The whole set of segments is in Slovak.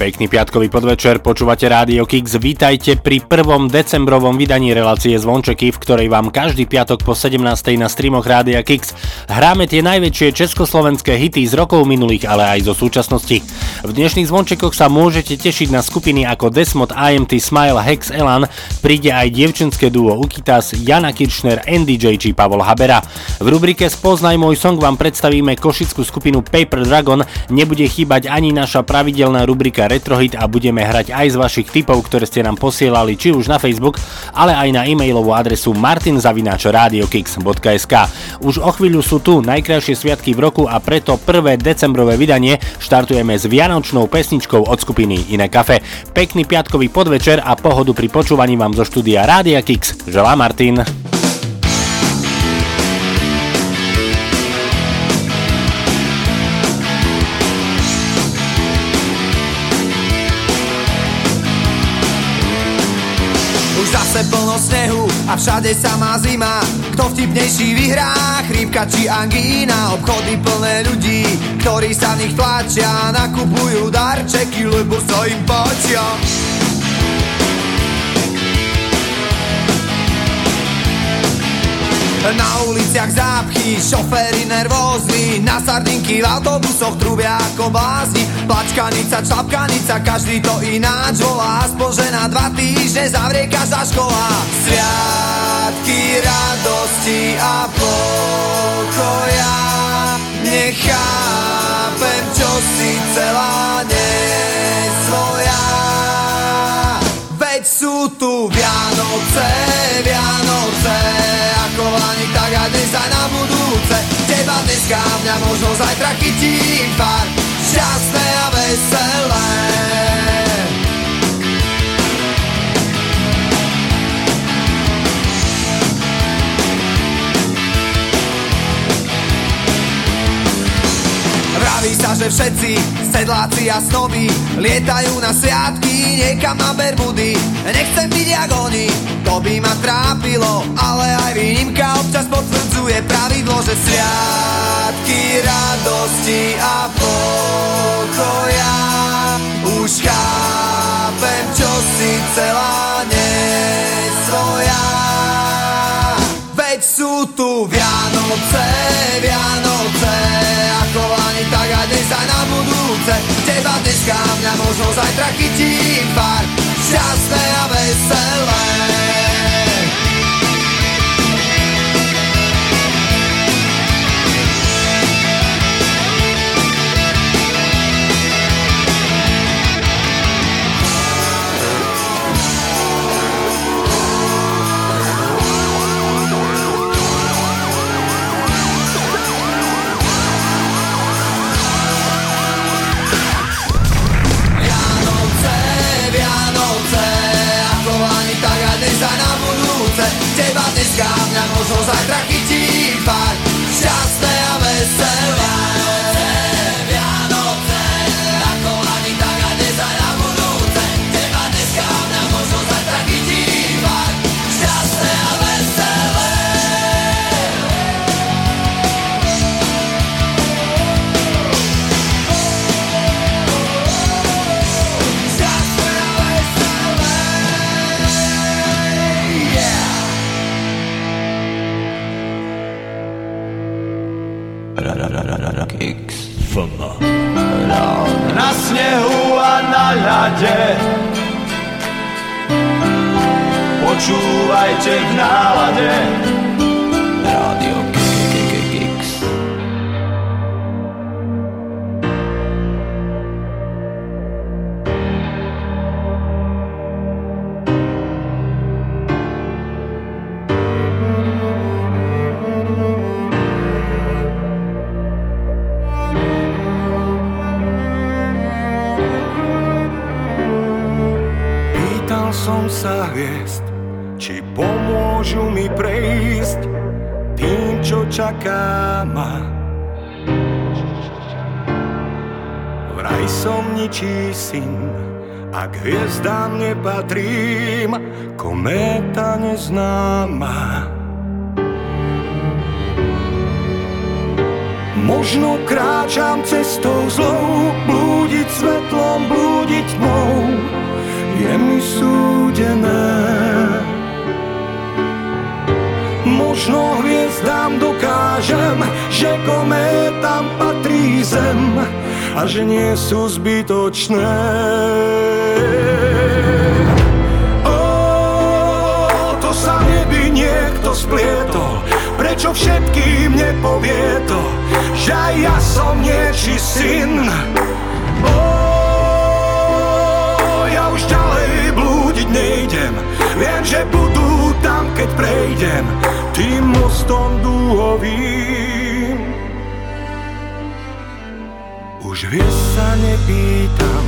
Pekný piatkový podvečer, počúvate Rádio Kix. Vítajte pri prvom decembrovom vydaní relácie Zvončeky, v ktorej vám každý piatok po 17. na streamoch Rádia Kix hráme tie najväčšie československé hity z rokov minulých, ale aj zo súčasnosti. V dnešných zvončekoch sa môžete tešiť na skupiny ako Desmod, IMT, Smile, Hex, Elan, príde aj dievčenské duo Ukitas, Jana Kiršner, NDJ či Pavol Habera. V rubrike Spoznaj môj song vám predstavíme košickú skupinu Paper Dragon, nebude chýbať ani naša pravidelná rubrika Retrohit a budeme hrať aj z vašich tipov, ktoré ste nám posielali či už na Facebook, ale aj na e-mailovú adresu martinzavináčradiokix.sk. Už o chvíľu sú tu najkrajšie sviatky v roku a preto prvé decembrové vydanie štartujeme s vianočnou pesničkou od skupiny Iné kafe. Pekný piatkový podvečer a pohodu pri počúvaní vám zo štúdia Rádia Kix. Želá Martin. A všade samá zima. Kto vtipnejší vyhrá, chrípka či angína? Obchody plné ľudí, ktorí sa v nich tlačia. Nakupujú darčeky, lebo sa im páčia Na uliciach zápchy, šoféry nervózni Na sardinky v autobusoch trubia ako blázni. Plačkanica, čapkanica, každý to ináč volá. Aspoň, že na dva týždne zavrie každá škola. Sviatky radosti a pokoja. Nechápem, čo si celá nesvoja Veď sú tu Vianoce, Vianoce tak aj dnes aj na budúce Teba dneska, mňa možno zajtra chytím pár. Šťastné a veselé Vraví sa, že všetci sedláci a snoby Lietajú na sviatky niekam na Bermudy. Nechcem byť jak oni, to by ma trápilo Ale aj výnimka občas potvrdzuje pravidlo Že sviatky radosti a pokoja Už chápem, čo si celá nesvoja. Veď sú tu Vianoce, Vianoce Ako lani, možno zajtra chytím pár. Šťastné hviezdám nepatrím, dúhovým. Už vieš sa nepýtam,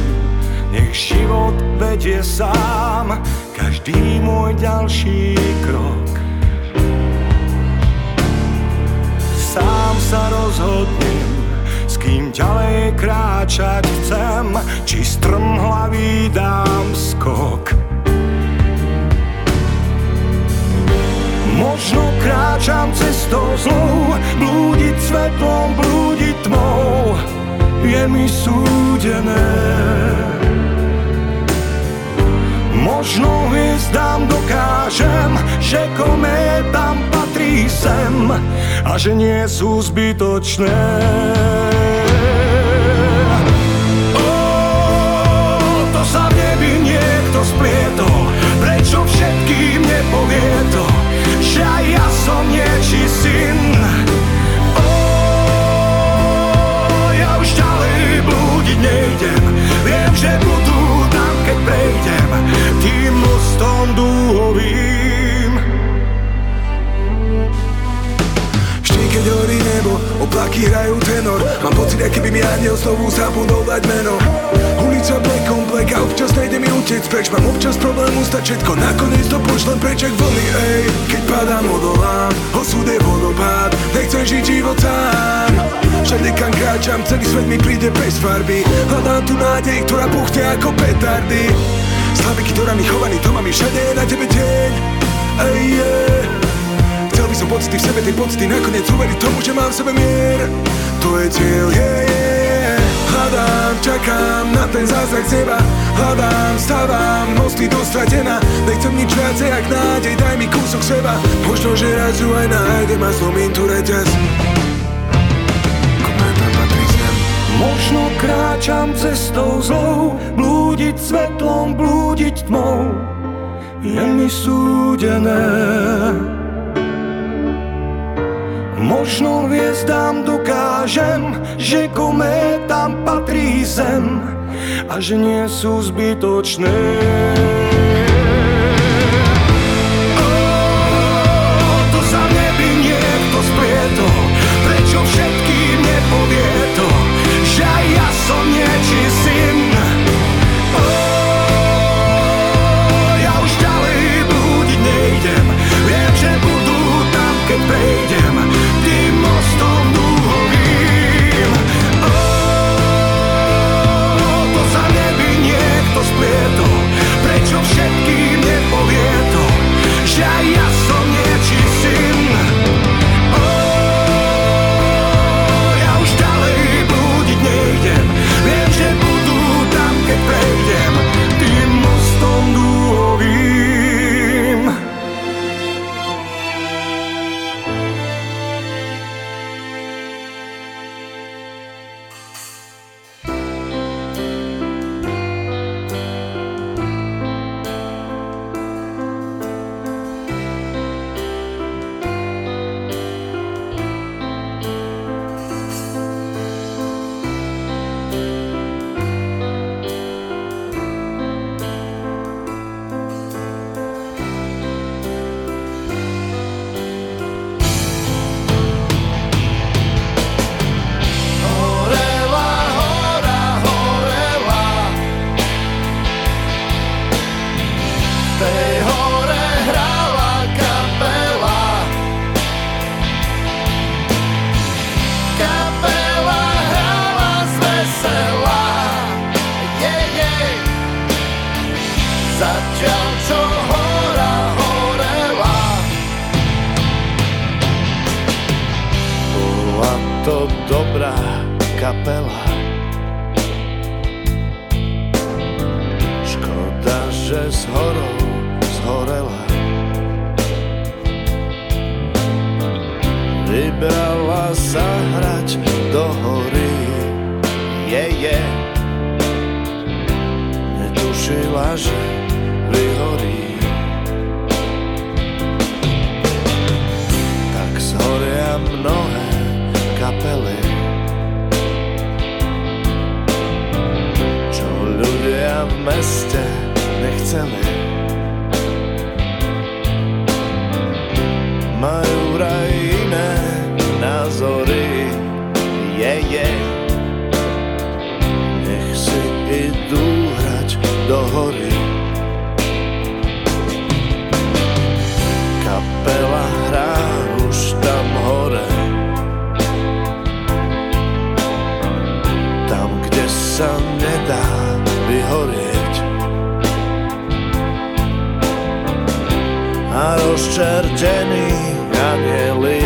nech život vedie sám každý môj ďalší krok. Sám sa rozhodnem, s kým ďalej kráčať chcem, či strmhlavý dám skok. Kráčam cestou zlou, blúdiť svetlom, blúdiť tmou, je mi súdené. Možno hviezdám dokážem, že kométam patrí sem a že nie sú zbytočné. Je na tebe deň. Ej, yeah. Chcel by som pocity v sebe, tie pocity nakoniec uveriť tomu, že mám v sebe mier. To je cieľ, yeah, yeah Hľadám, čakám na ten zázrak z neba. Hľadám, stávam, mosty do stratená Nechcem nič viacej, jak nádej, daj mi kúsok seba. Možno, že raz ju aj nájdem a zlomím tu reťaz. Možno kráčam cestou zlou, blúdiť svetlom, blúdiť tmou, je mi súdené. Možno hviezdám dokážem, že kométam patrí zem a že nie sú zbytočné. Dzisiaj Je, je. Netušila, že vyhorí. Tak zhoria mnohé kapely. Čo ľudia v meste nechceli. Majú vraj iné názory do hory. Kapela hrá už tam hore. Tam, kde sa nedá vyhorieť. A rozčertení anieli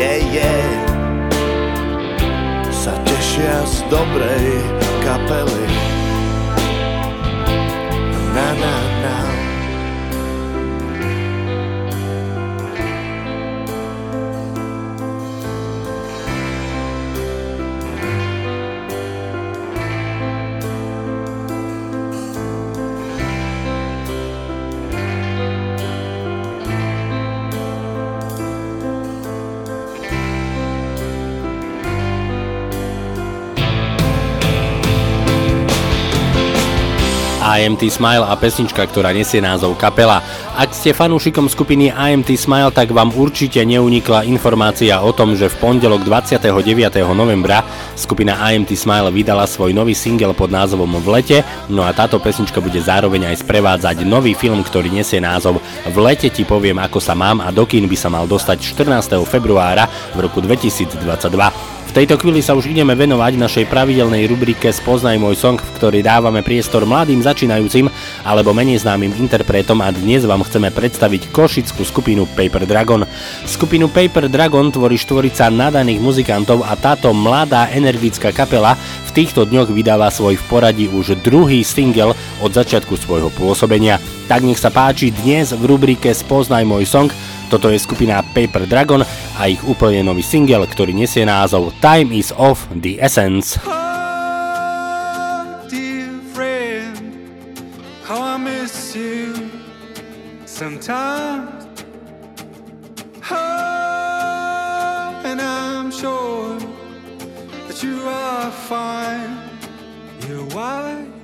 Je, je. Sa tešia z dobrej kapely IMT Smile a pesnička, ktorá nesie názov Kapela. Ak ste fanúšikom skupiny IMT Smile, tak vám určite neunikla informácia o tom, že v pondelok 29. novembra skupina IMT Smile vydala svoj nový single pod názvom V lete, no a táto pesnička bude zároveň aj sprevádzať nový film, ktorý nesie názov V lete ti poviem, ako sa mám a do kín by sa mal dostať 14. februára v roku 2022. Tejto chvíli sa už ideme venovať našej pravidelnej rubrike Spoznaj môj song, v ktorej dávame priestor mladým začínajúcim alebo menej známym interpretom a dnes vám chceme predstaviť košickú skupinu Paper Dragon. Skupinu Paper Dragon tvorí štvorica nadaných muzikantov a táto mladá energická kapela v týchto dňoch vydáva svoj v poradí už druhý single od začiatku svojho pôsobenia. Tak nech sa páči dnes v rubrike Spoznaj môj song toto je skupina Paper Dragon a ich úplne nový single, ktorý nesie názov Time is of the Essence. Sometimes. Oh, and I'm sure that you are fine. You're wise.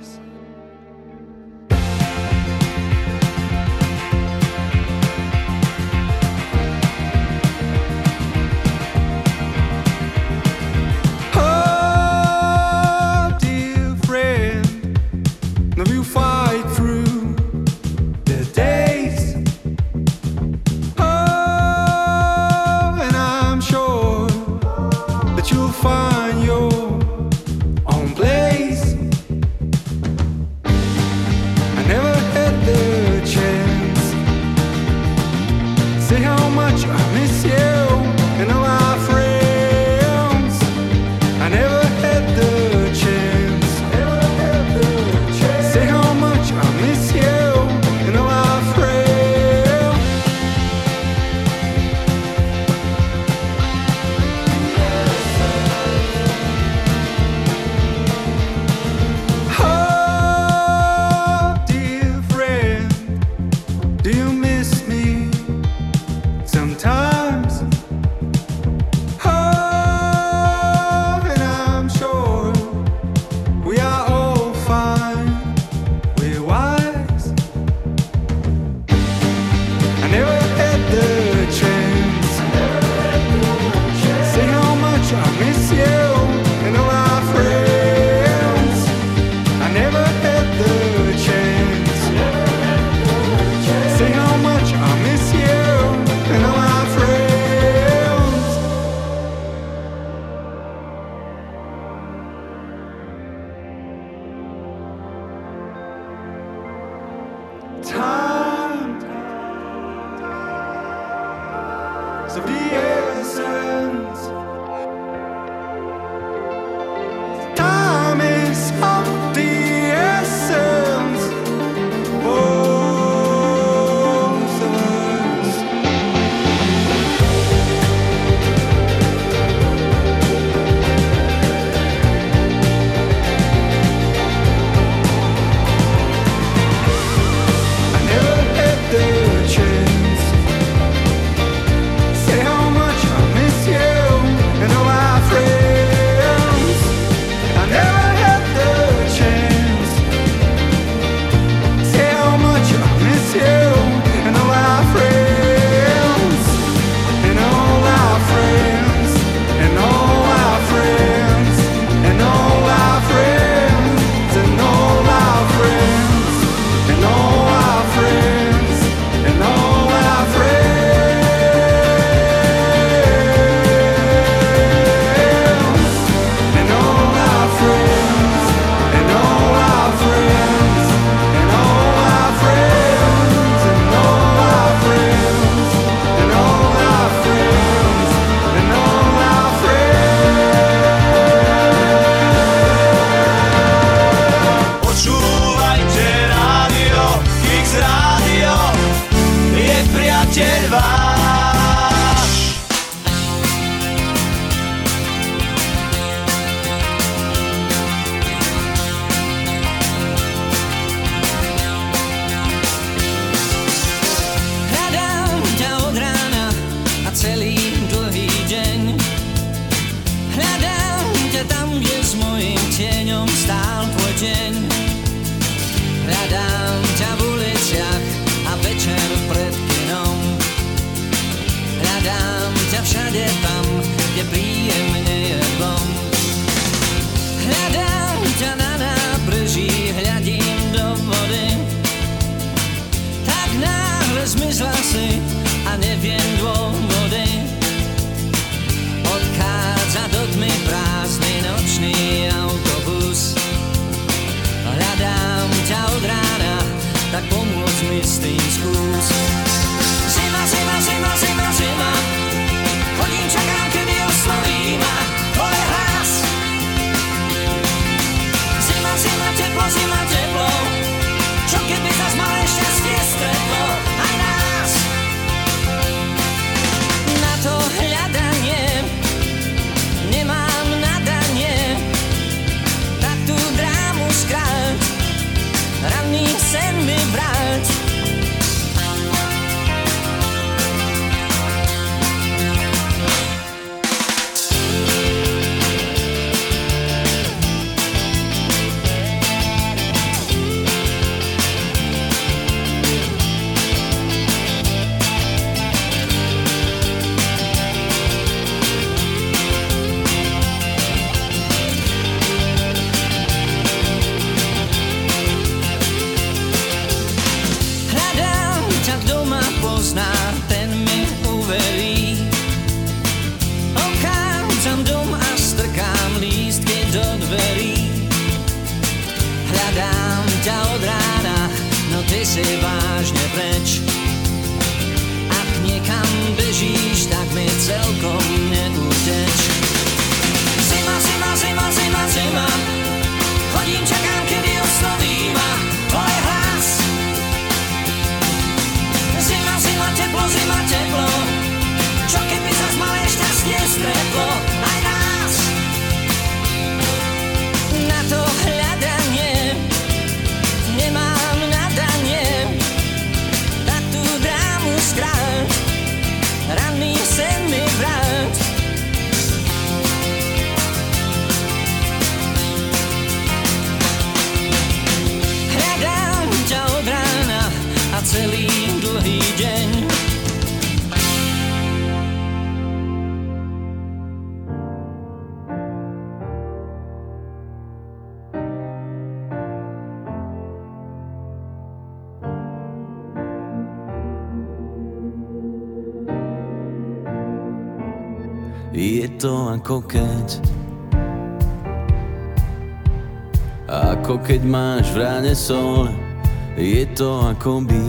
To ako by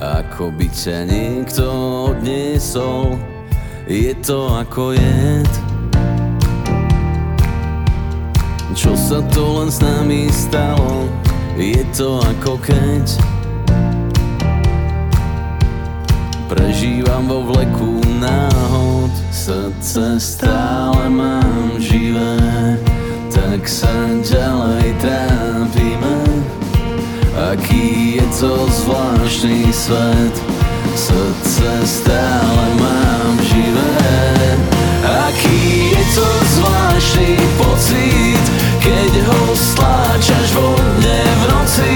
Ako by ťa niekto odniesol. Je to ako jed. Čo sa to len s nami stalo Je to ako keď. Prežívam vo vleku náhod Srdce stále mám živé. Tak sa ďalej trápime Aký je to zvláštny svet? Srdce stále mám živé. Aký je to zvláštny pocit Keď ho stláčaš vo mne v noci?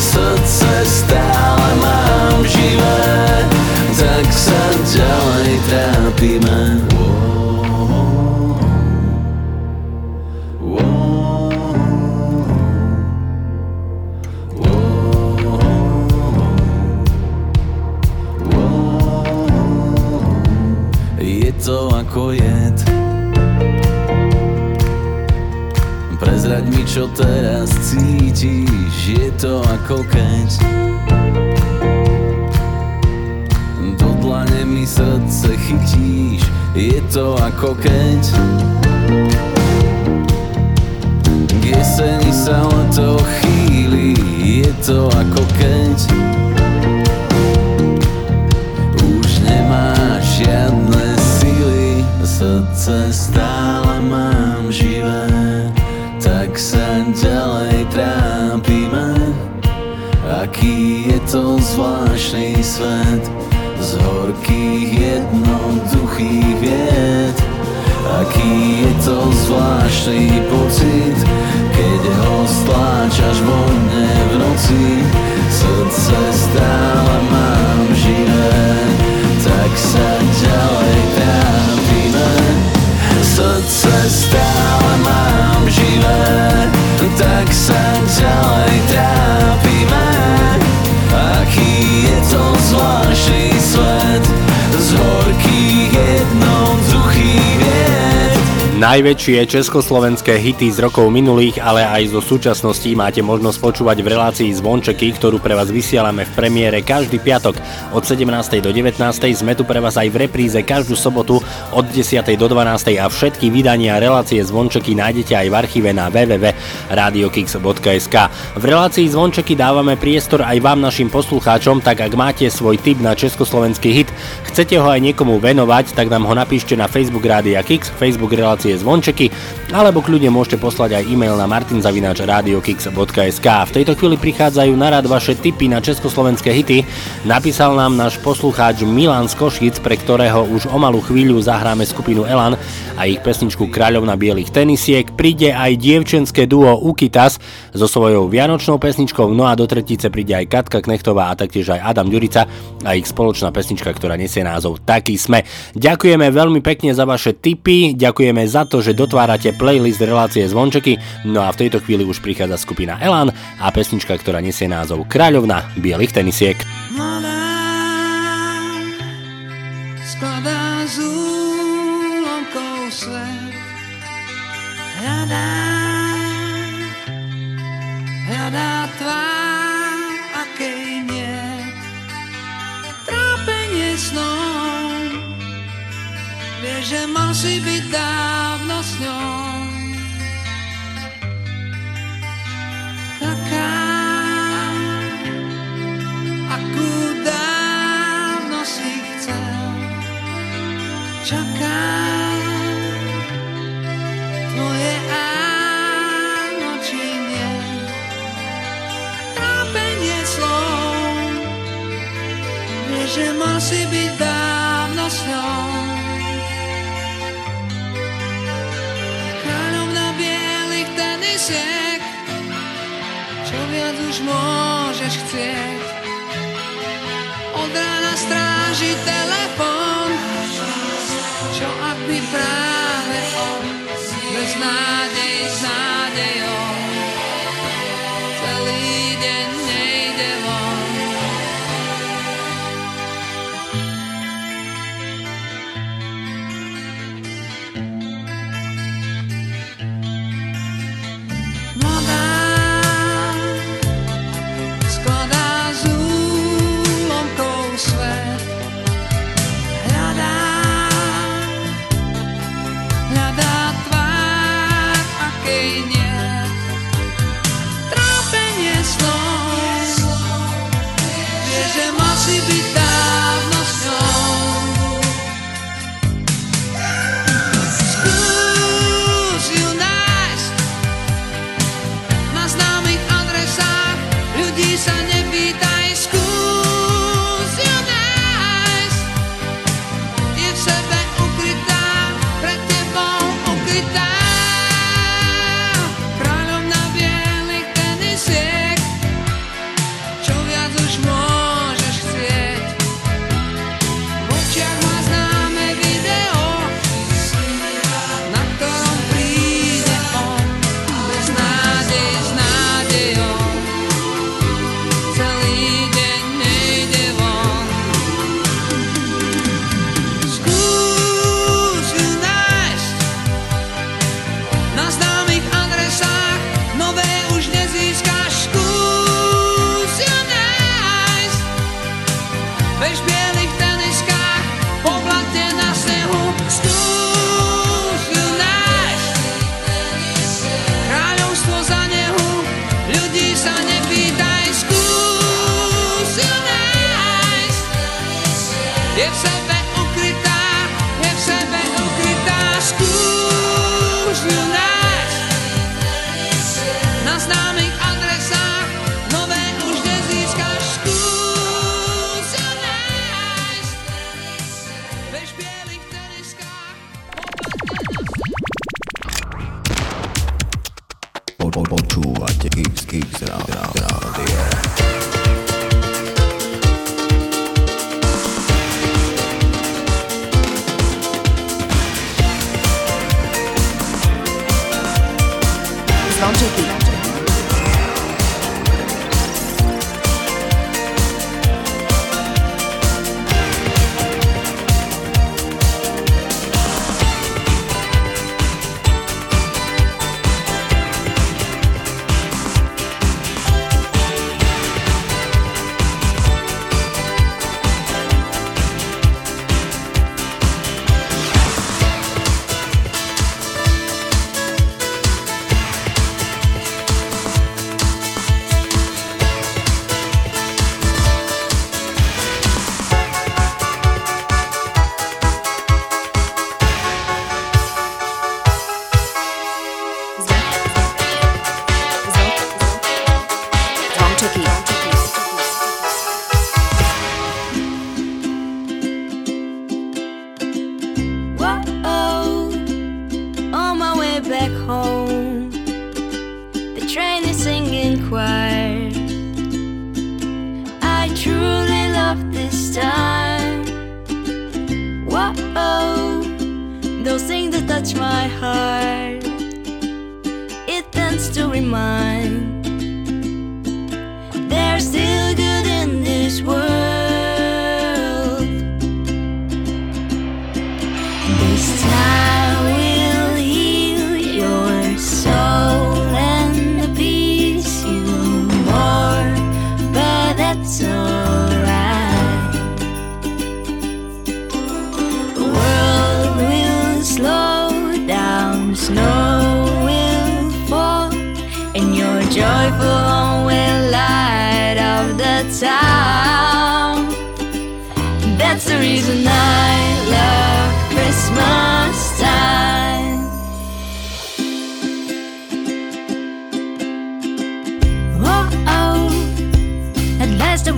Srdce stále mám živé. Tak sa to ako keď. K jeseni sa leto chýli Je to ako keď. Už nemáš žiadne sily Srdce stále mám živé Tak sa ďalej trápime. Aký je to zvláštny svet Z horkých jednoduchých vied. Aký je to zvláštny pocit Keď ho stláčaš vo mne v noci. Srdce stále mám živé Tak sa ďalej trápime. Srdce stále mám živé Tak sa ďalej trápime Najväčšie československé hity z rokov minulých, ale aj zo súčasnosti máte možnosť počúvať v relácii Zvončeky, ktorú pre vás vysielame v premiére každý piatok od 17. do 19. Sme tu pre vás aj v repríze každú sobotu od 10. do 12. a všetky vydania relácie Zvončeky nájdete aj v archíve na www.radiokix.sk. V relácii Zvončeky dávame priestor aj vám našim poslucháčom, tak ak máte svoj tip na československý hit, chcete ho aj niekomu venovať, tak nám ho napíšte na Facebook Rádia Kix, Facebook relácie Zvončeky, alebo kľudne môžete poslať aj e-mail na martinzavinač.radiokix.sk. V tejto chvíli prichádzajú na rad vaše tipy na československé hity. Napísal nám náš poslucháč Milan z Košic, pre ktorého už o malú chvíľu zahráme skupinu Elan a ich pesničku Kráľovna bielých tenisiek. Príde aj dievčenské duo Ukitas so svojou vianočnou pesničkou, no a do tretice príde aj Katka Knechtová a taktiež aj Adam Ďurica a ich spoločná pesnička, ktorá nesie názov Taký sme. Ďakujeme veľmi pekne za vaše tipy, ďakujeme za to, že dotvárate playlist relácie Zvončeky, no a v tejto chvíli už prichádza skupina Elan a pesnička, ktorá nesie názov Kráľovna bielých tenisiek. Mladá že mal si byť dávno s ňou. Taká akú dávno si chcel. Čakám tvoje áno či nie. Trápenie slov, vieš, že mal si byť dávno tenisiek, čo viac už môžeš chcieť. Od rána stráži telefon Čo ak by práve on Bez nádej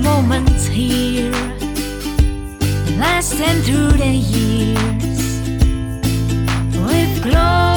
moment's here. Lasting through the years with glory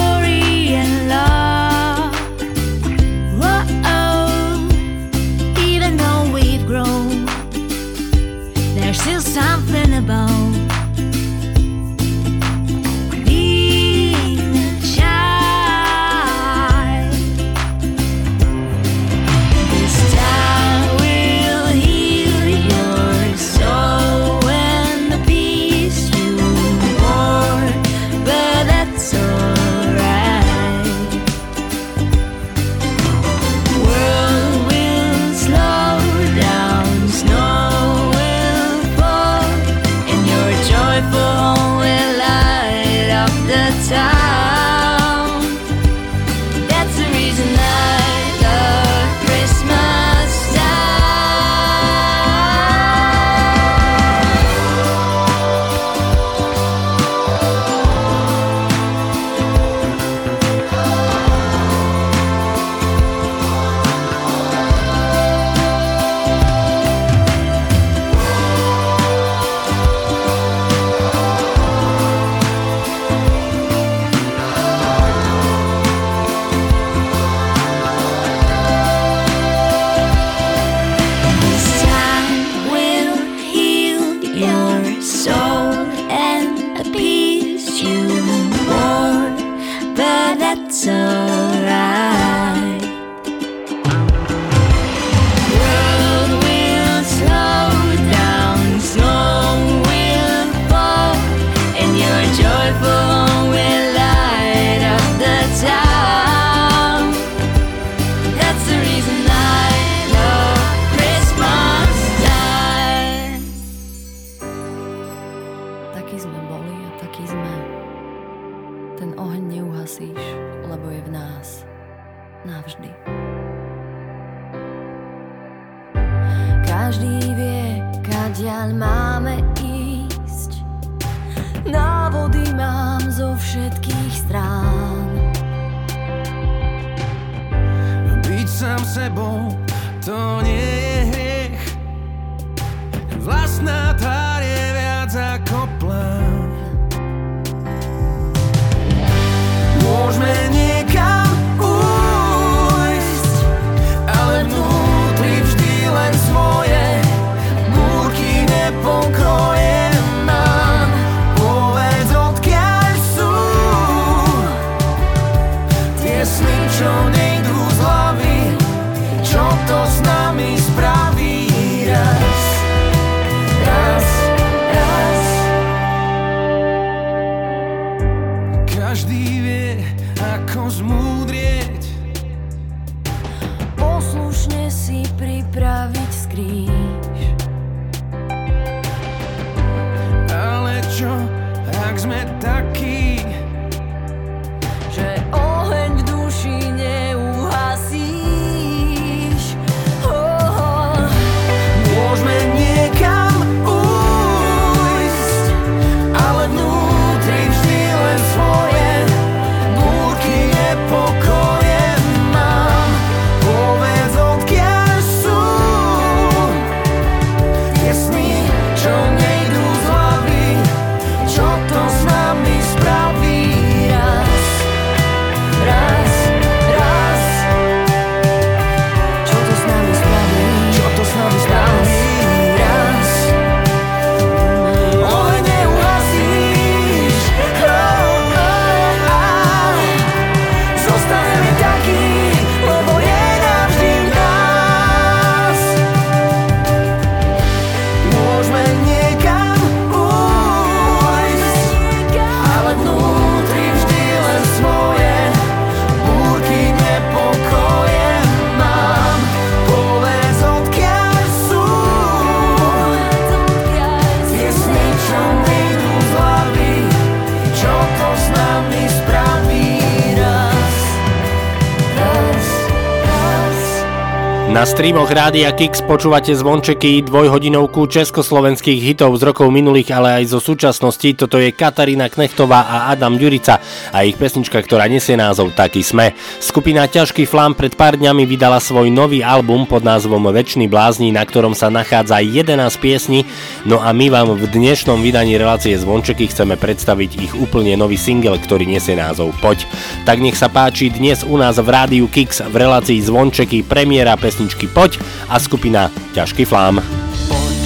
streamoch Rádia Kix počúvate zvončeky dvojhodinovku československých hitov z rokov minulých, ale aj zo súčasnosti. Toto je Katarína Knechtová a Adam Ďurica a ich pesnička, ktorá nesie názov Taký sme. Skupina Ťažký flám pred pár dňami vydala svoj nový album pod názvom Večný blázni, na ktorom sa nachádza 11 piesní, no a my vám v dnešnom vydaní relácie zvončeky chceme predstaviť ich úplne nový single, ktorý nesie názov Poď. Tak nech sa páči dnes u nás v Rádiu Kix v relácii zvončeky premiéra pesničky Poď a skupina Ťažký flám. Poď,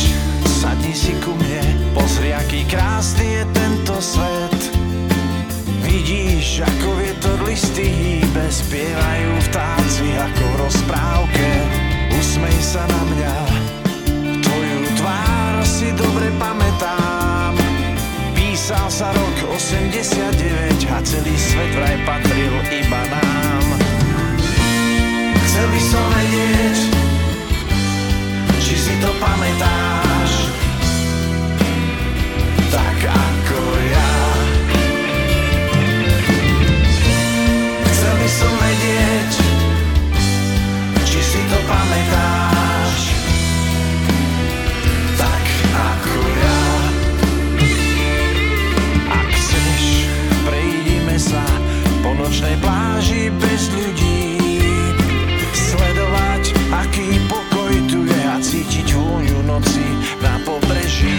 sadni si ku mne, pozri, aký krásny je tento svet. Vidíš, ako vietor listy hýbe, spievajú vtáci ako v rozprávke. Usmej sa na mňa, tvoju tvár si dobre pamätám. Písal sa rok 89 a celý svet vraj patril iba nám. Chcel by som či si noci na pobreží.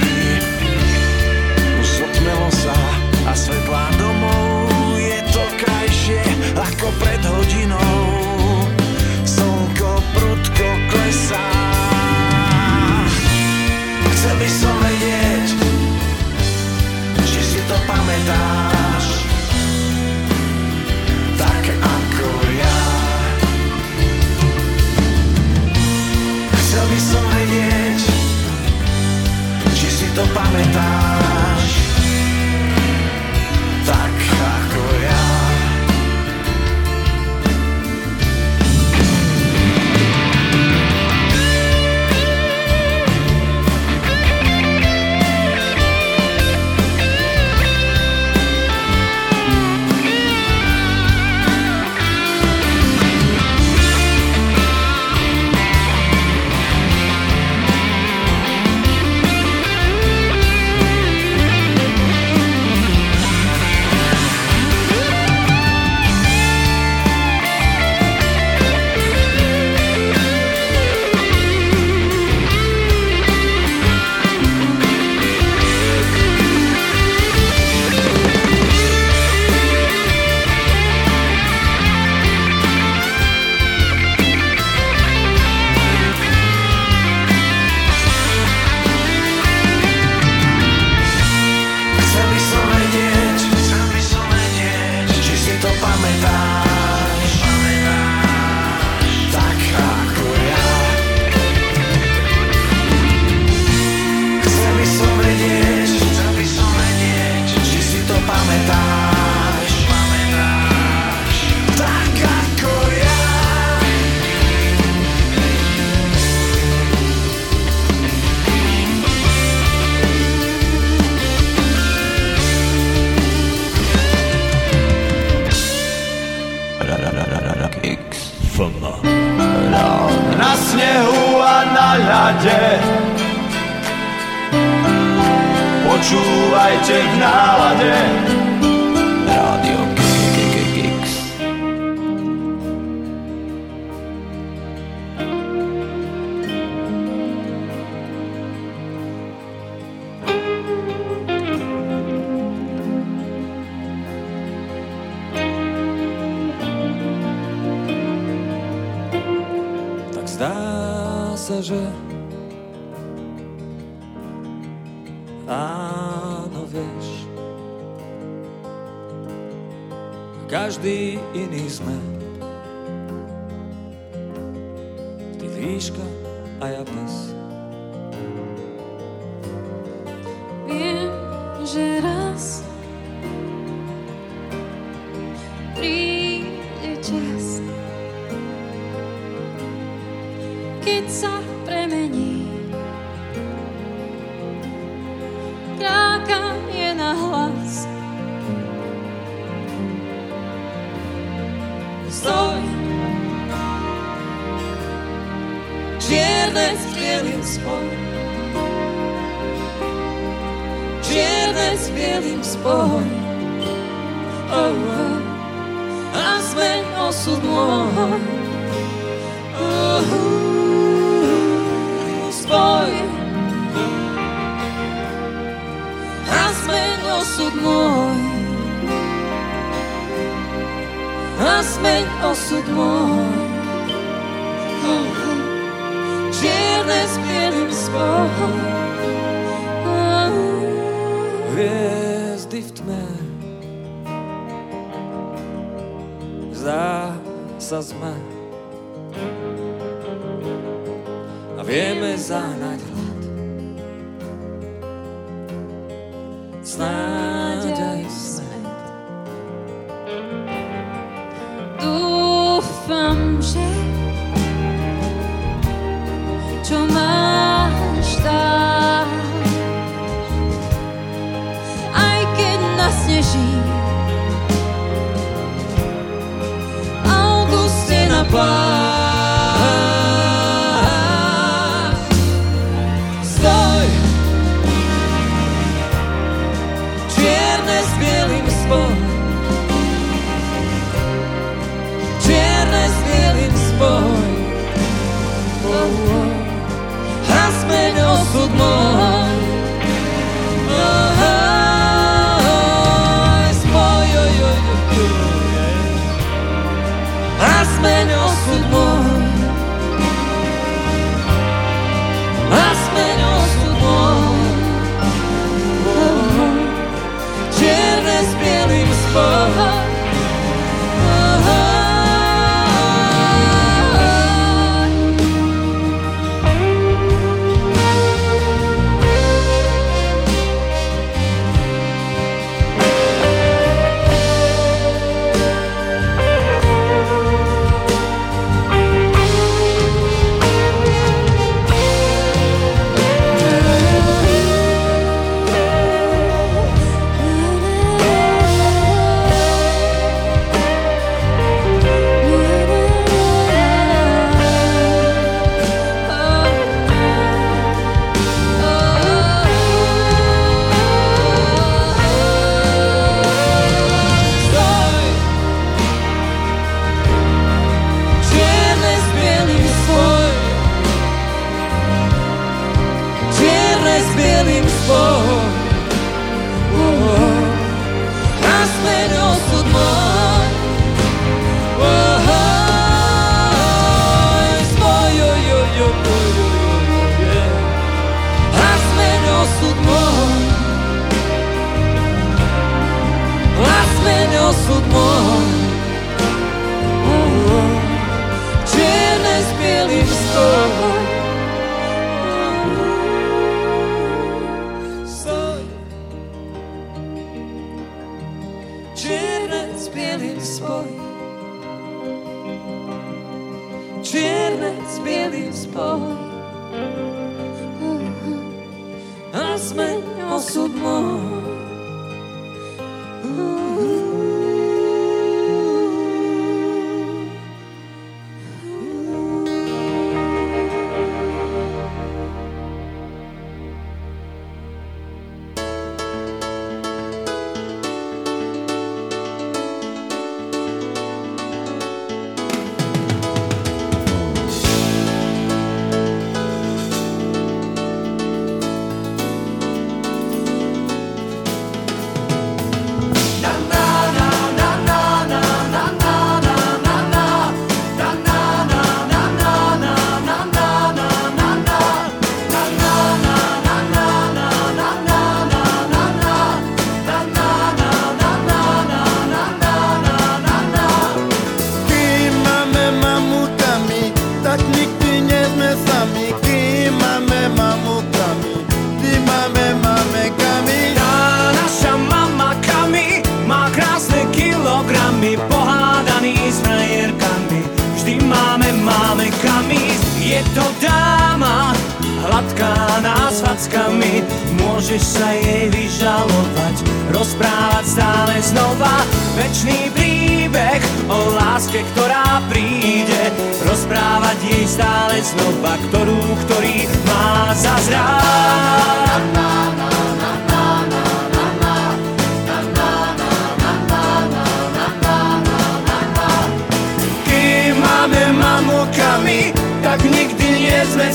Už otmelo sa a svetlá domov je to krajšie ako pred hodinou. Slnko prudko klesá. Chcel by som vedieť, či si to pamätáš. tão para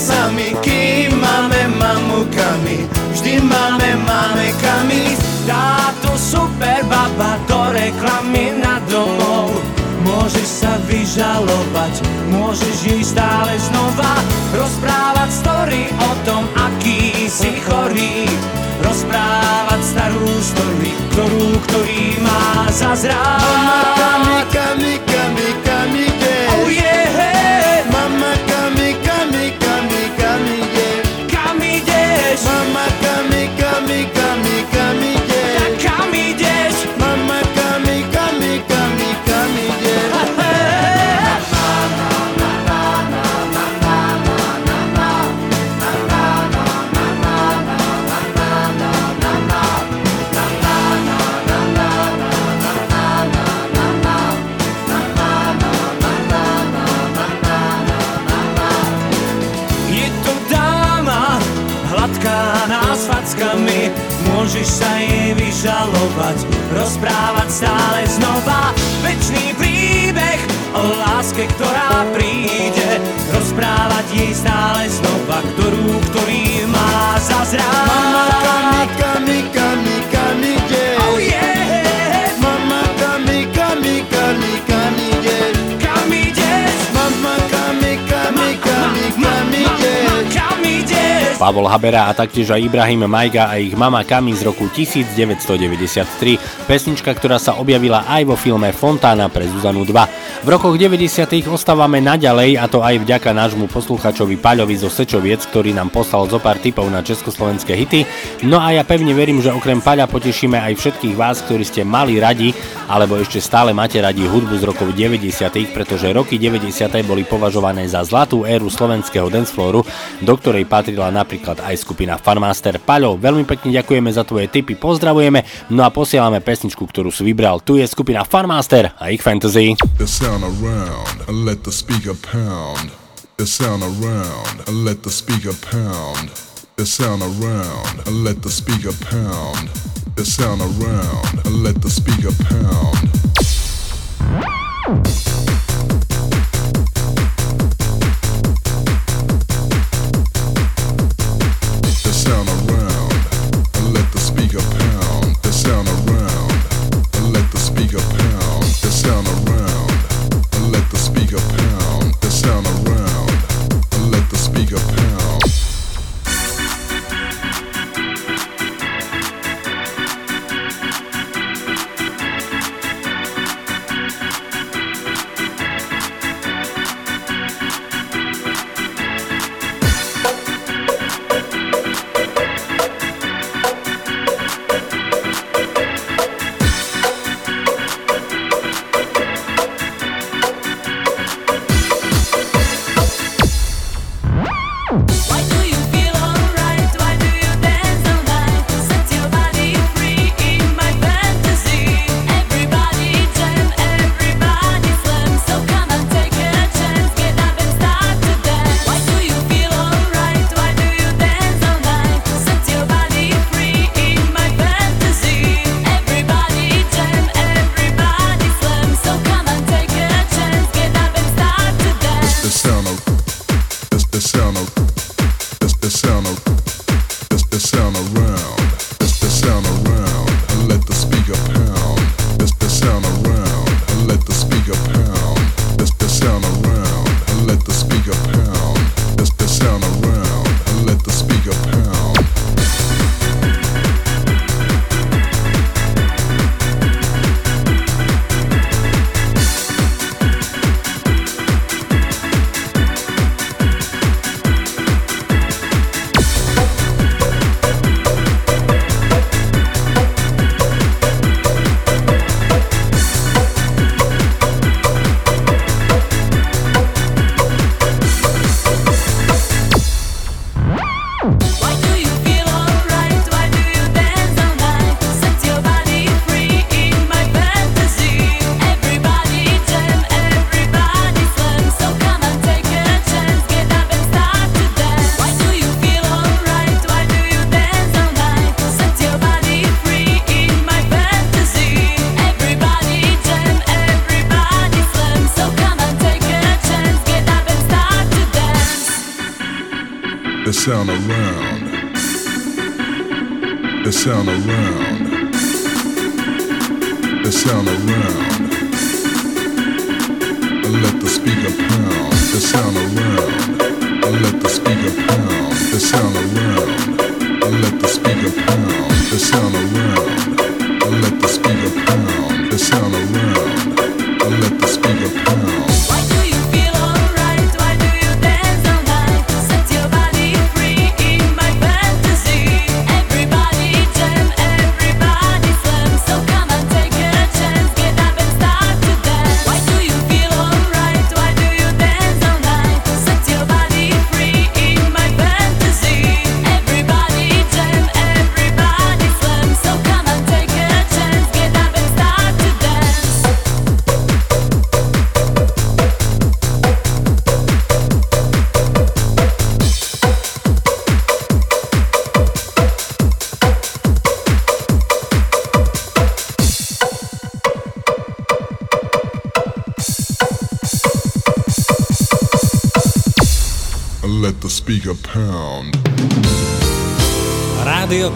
sami Kým máme mamukami Vždy máme mamekami Táto super baba do reklamy na domov. Môžeš sa vyžalovať Môžeš jej stále znova. Rozprávať story o tom, aký si chorý. Rozprávať starú story, ktorú, ktorý má zazráť Mama, kami, kami, kami, vyžalovať, rozprávať stále znova. Večný príbeh o láske, ktorá príde Rozprávať jej stále znova, ktorú, ktorý má zazrať Pavol Habera a taktiež aj Ibrahim Majga a ich mama Kami z roku 1993. Pesnička, ktorá sa objavila aj vo filme Fontána pre Zuzanu 2. V rokoch 90. ostávame naďalej a to aj vďaka nášmu posluchačovi Paľovi zo Sečoviec, ktorý nám poslal zo pár tipov na československé hity. No a ja pevne verím, že okrem Paľa potešíme aj všetkých vás, ktorí ste mali radi alebo ešte stále máte radi hudbu z rokov 90., pretože roky 90. boli považované za zlatú éru slovenského danceflooru, do ktorej patrila napríklad aj skupina Farmaster. Paľo, veľmi pekne ďakujeme za tvoje tipy, pozdravujeme, no a posielame pesničku, ktorú si vybral. Tu je skupina Farmaster a ich fantasy. The sound around and let the speaker pound. The sound around and let the speaker pound. The sound around and let the speaker pound. The sound around and let the speaker pound. Sound. Around the, sound of That's the sound around. Is the sound around, and let the speaker pound. The, the sound around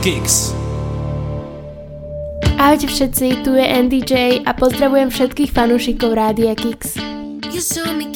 Kicks. Ahojte všetci, tu je NDJ a pozdravujem všetkých fanúšikov Rádia Kicks. You saw me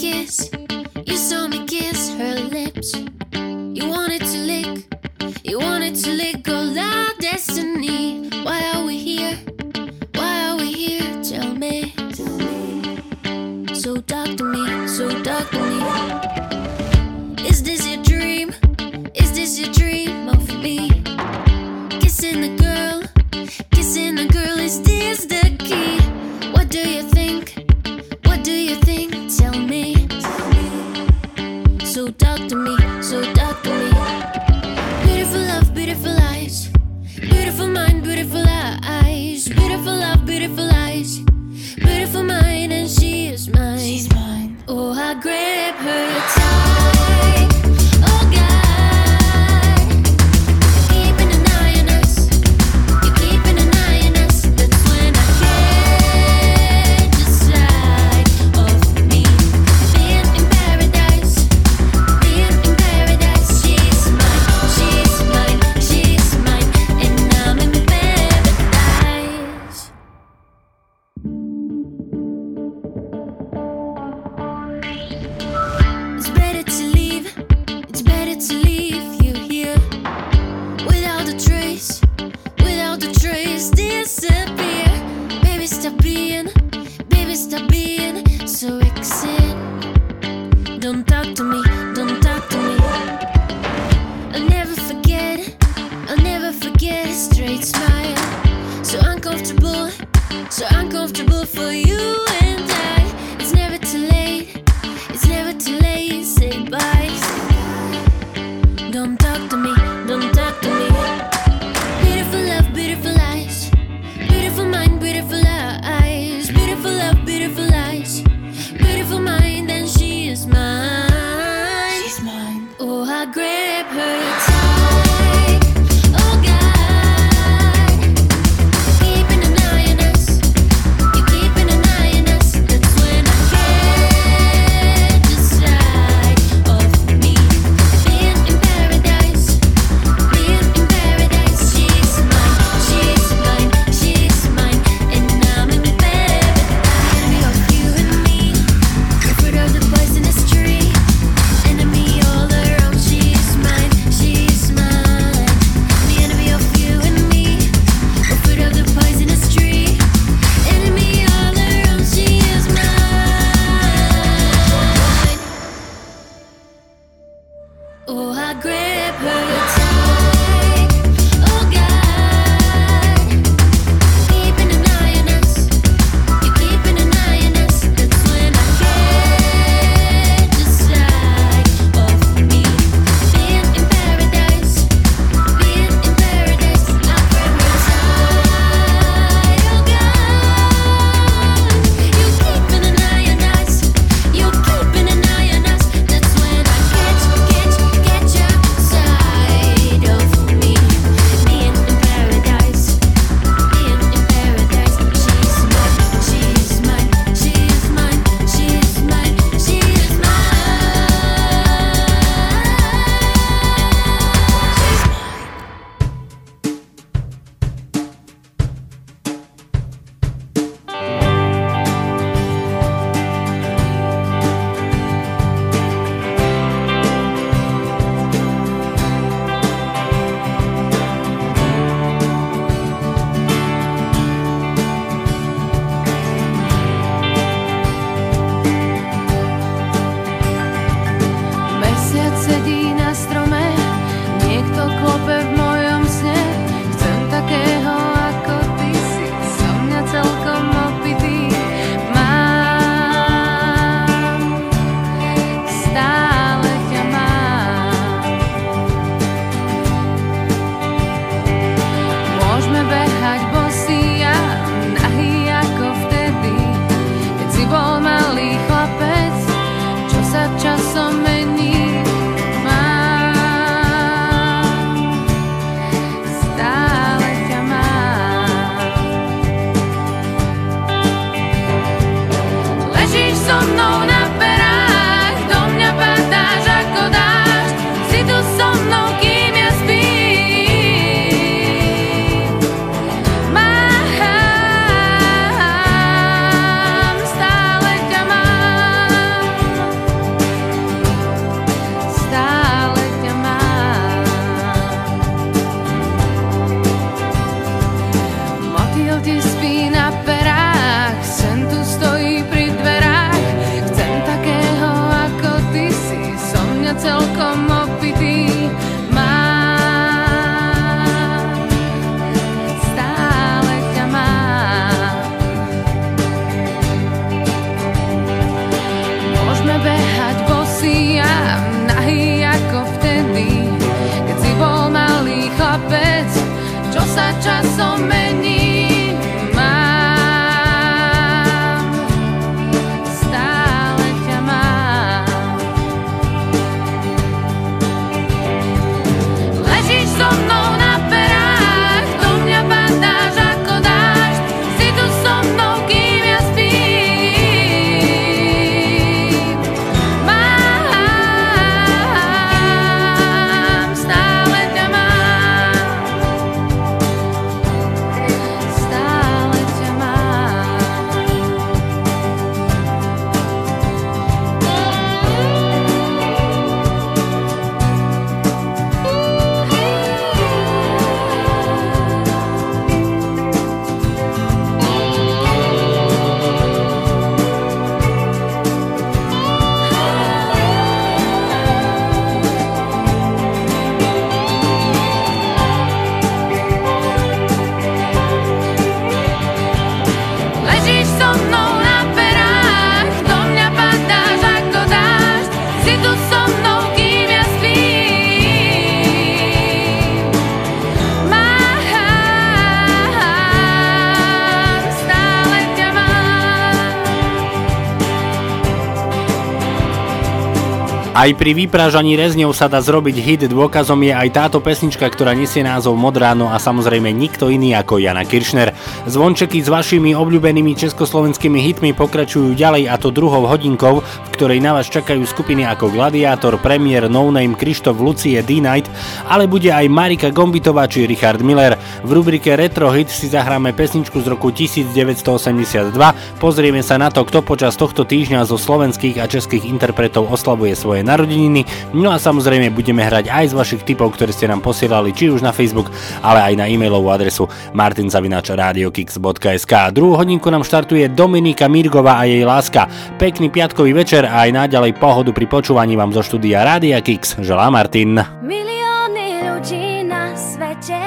Aj pri vyprážaní rezňou sa dá zrobiť hit, dôkazom je aj táto pesnička, ktorá nesie názov Modráno a samozrejme nikto iný ako Jana Kiršner. Zvončeky s vašimi obľúbenými československými hitmi pokračujú ďalej a to druhou hodinkou, v ktorej na vás čakajú skupiny ako Gladiátor, Premier, No Name, Krištof, Lucie, D-Night, ale bude aj Marika Gombitová či Richard Miller. V rubrike Retro Hit si zahráme pesničku z roku 1982, pozrieme sa na to, kto počas tohto týždňa zo slovenských a českých interpretov oslavuje svoje narodeniny, no a samozrejme budeme hrať aj z vašich tipov, ktoré ste nám posielali či už na Facebook, ale aj na e-mailovú adresu martinzavinačradiokix.sk. Druhú hodinku nám štartuje Dominika Mirgová a jej láska. Pekný piatkový večer aj naďalej pohodu pri počúvaní vám zo štúdia Rádia Kix. Želá Martin. Milióny ľudí na svete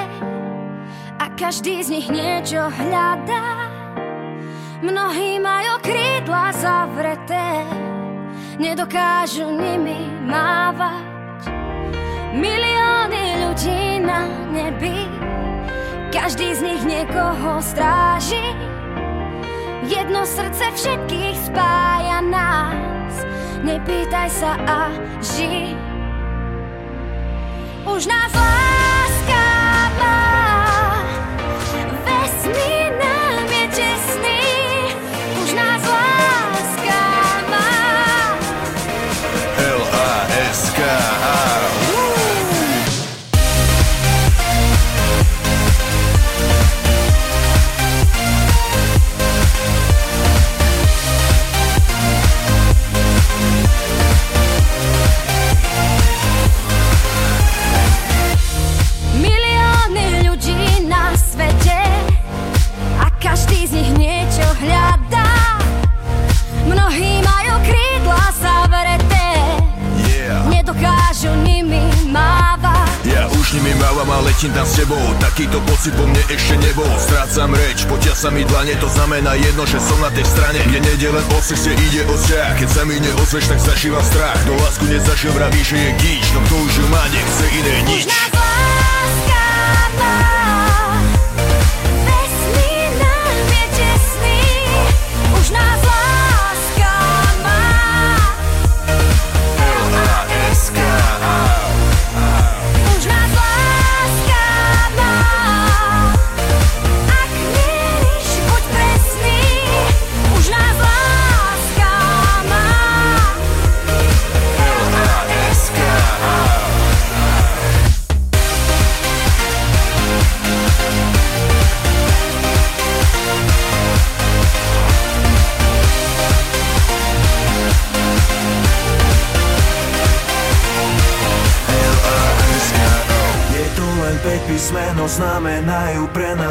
a každý z nich niečo hľadá. Mnohí majú krídla zavreté, nedokážu nimi mávať. Milióny ľudí na nebi, každý z nich niekoho stráži. Jedno srdce všetkých spája nás, nepýtaj sa a ži. Už nás láska má, potia sa mi dlane To znamená jedno, že som na tej strane Kde nejde len o sexe, ide o vzťah Keď sa mi neozveš, tak zažívam strach. Do lásku nezažil, vraví, že je gíč No kto už ju má, nechce iné nič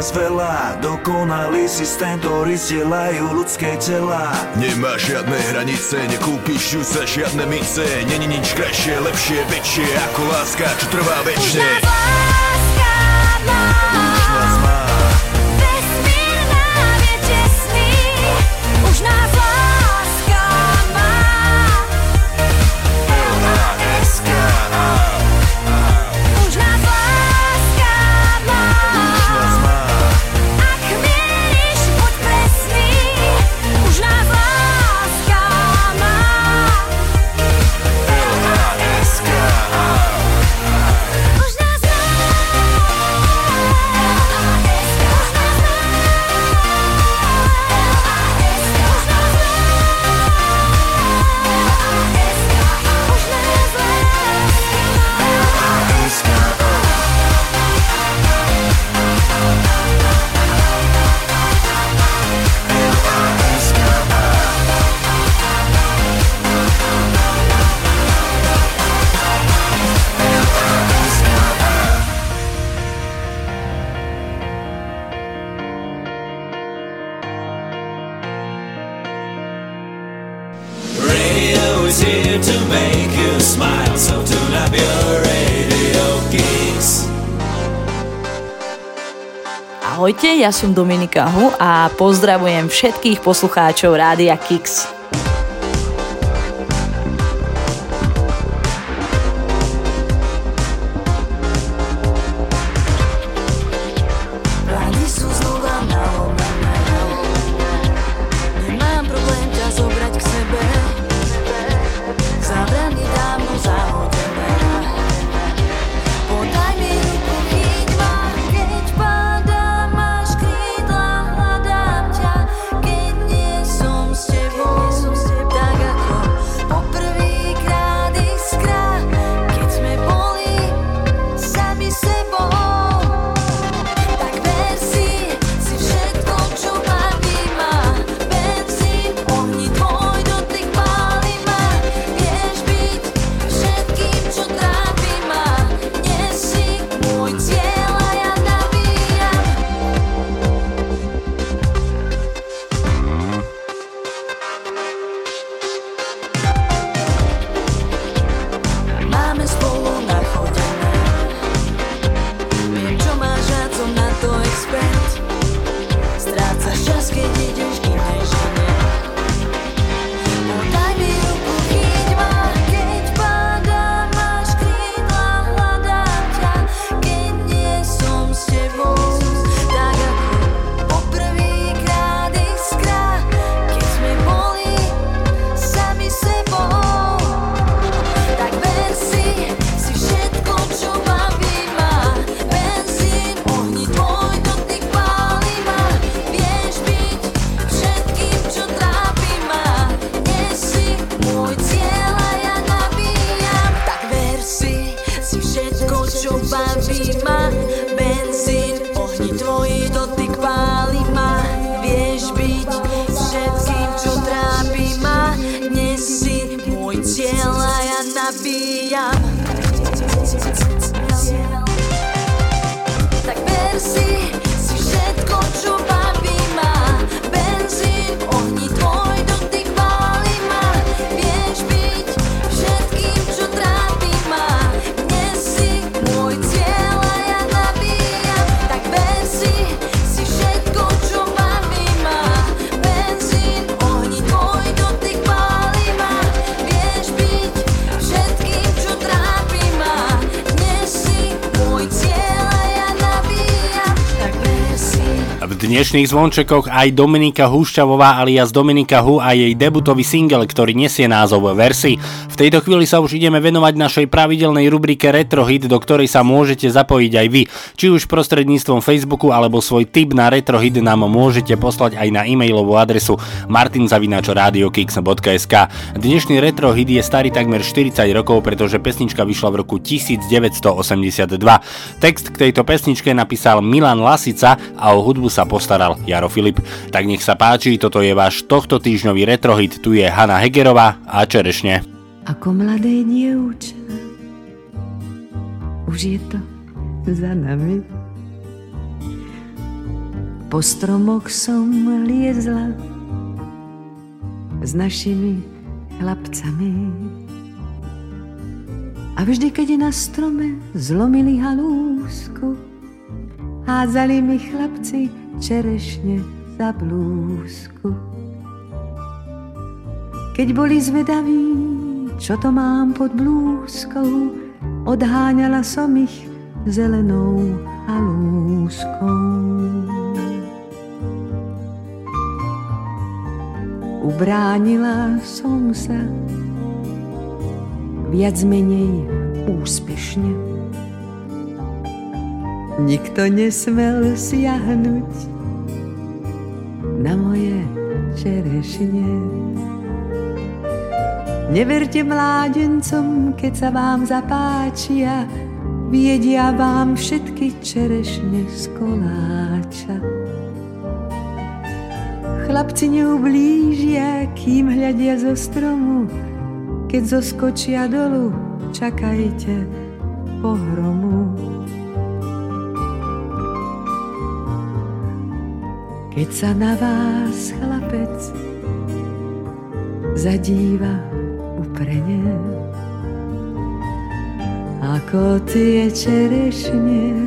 nás veľa. Dokonali systém, ktorý stielajú ľudské tela. Nemá žiadne hranice, nekúpiš ju za žiadne mince. Není nič krajšie, lepšie, väčšie ako láska, čo trvá väčšie ja som Dominika Hu a pozdravujem všetkých poslucháčov Rádia Kix. tradičných zvončekoch aj Dominika Húšťavová alias Dominika Hu a jej debutový single, ktorý nesie názov Versi. V tejto chvíli sa už ideme venovať našej pravidelnej rubrike Retrohit, do ktorej sa môžete zapojiť aj vy. Či už prostredníctvom Facebooku, alebo svoj tip na Retrohit nám môžete poslať aj na e-mailovú adresu martinzavinačradiokix.sk Dnešný Retrohit je starý takmer 40 rokov, pretože pesnička vyšla v roku 1982. Text k tejto pesničke napísal Milan Lasica a o hudbu sa postaral Jaro Filip. Tak nech sa páči, toto je váš tohto týždňový Retrohit, tu je Hanna Hegerová a Čerešne ako mladé dievča. Už je to za nami. Po stromoch som liezla s našimi chlapcami. A vždy, keď na strome zlomili halúsku, házali mi chlapci čerešne za blúzku. Keď boli zvedaví, čo to mám pod blúzkou, odháňala som ich zelenou halúskou. Ubránila som sa viac menej úspešne. Nikto nesmel siahnuť na moje čerešne. Neverte mládencom, keď sa vám zapáčia, viedia vám všetky čerešne z koláča. Chlapci neublížia, kým hľadia zo stromu, keď zoskočia dolu, čakajte pohromu. Keď sa na vás chlapec zadíva uprene, ako tie čerešne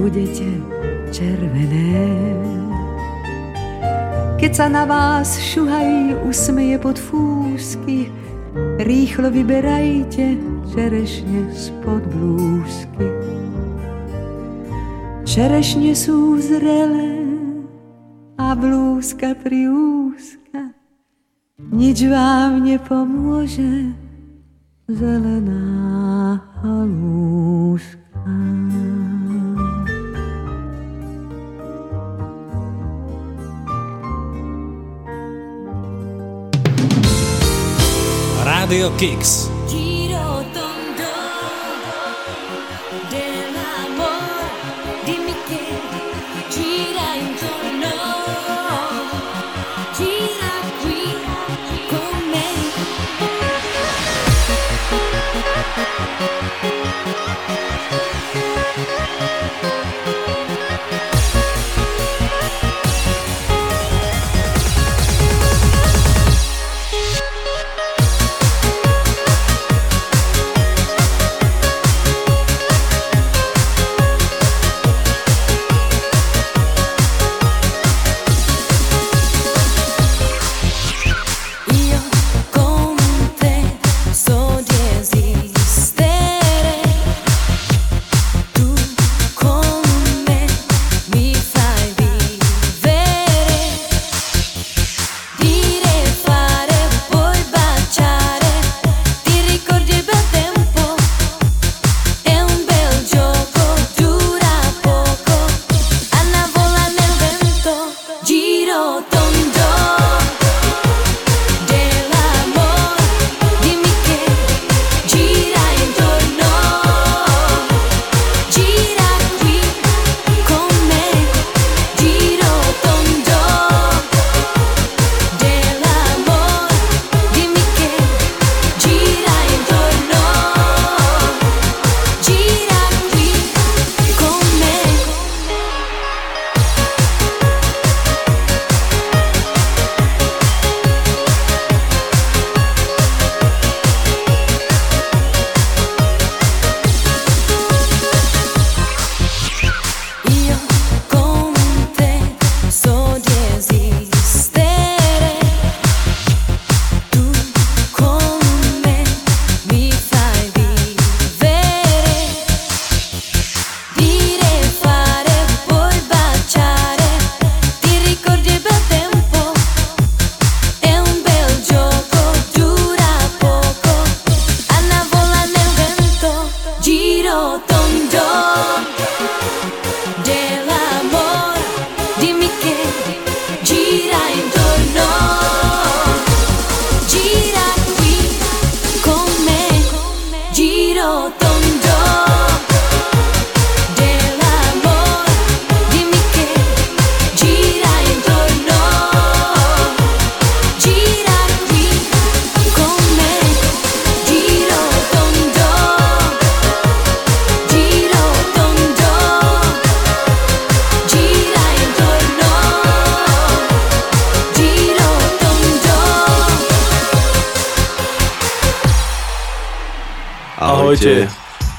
budete červené. Keď sa na vás šuhaj usmeje pod fúsky, rýchlo vyberajte čerešne spod blúzky. Čerešne sú zrelé a blúzka priúzka, nič vám nepomôže, zelená halúska. Radio Kicks.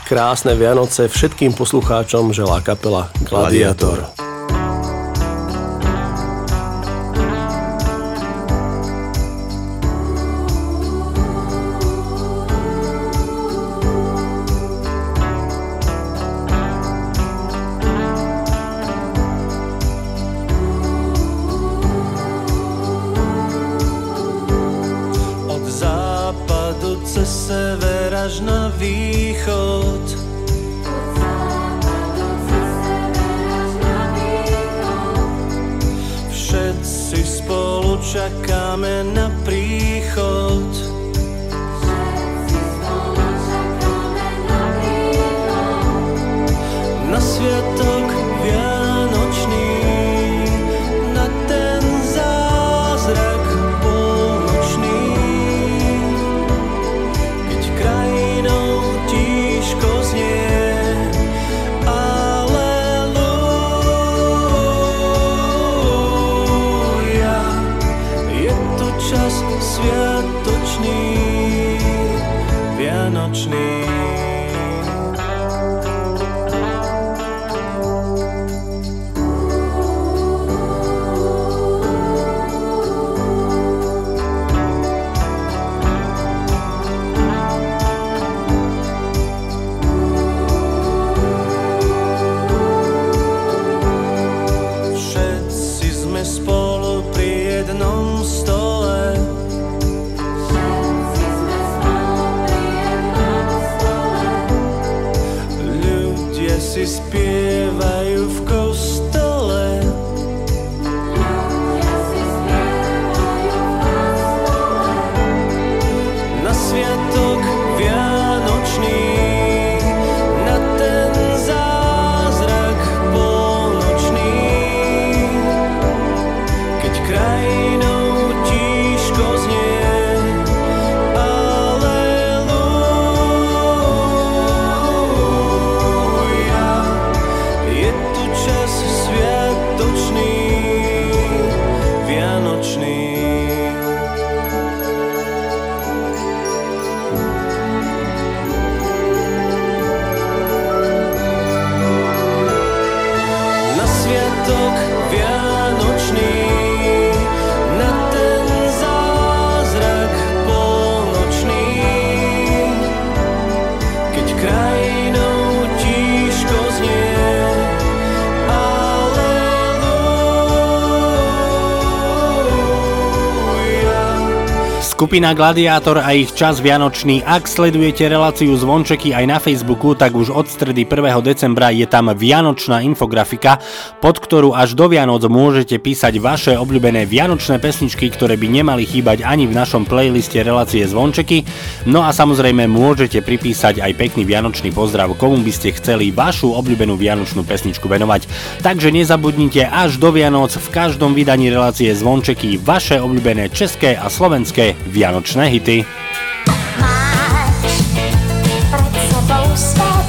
Krásne Vianoce všetkým poslucháčom želá kapela Gladiator. Od Skupina Gladiátor a ich čas Vianočný. Ak sledujete reláciu Zvončeky aj na Facebooku, tak už od stredy 1. decembra je tam Vianočná infografika, pod ktorú až do Vianoc môžete písať vaše obľúbené Vianočné pesničky, ktoré by nemali chýbať ani v našom playliste relácie Zvončeky. No a samozrejme môžete pripísať aj pekný Vianočný pozdrav, komu by ste chceli vašu obľúbenú Vianočnú pesničku venovať. Takže nezabudnite až do Vianoc v každom vydaní relácie Zvončeky vaše obľúbené české a slovenské Vianočné hity. pred sebou svet,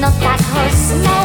no tak ho zmeň,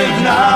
live now.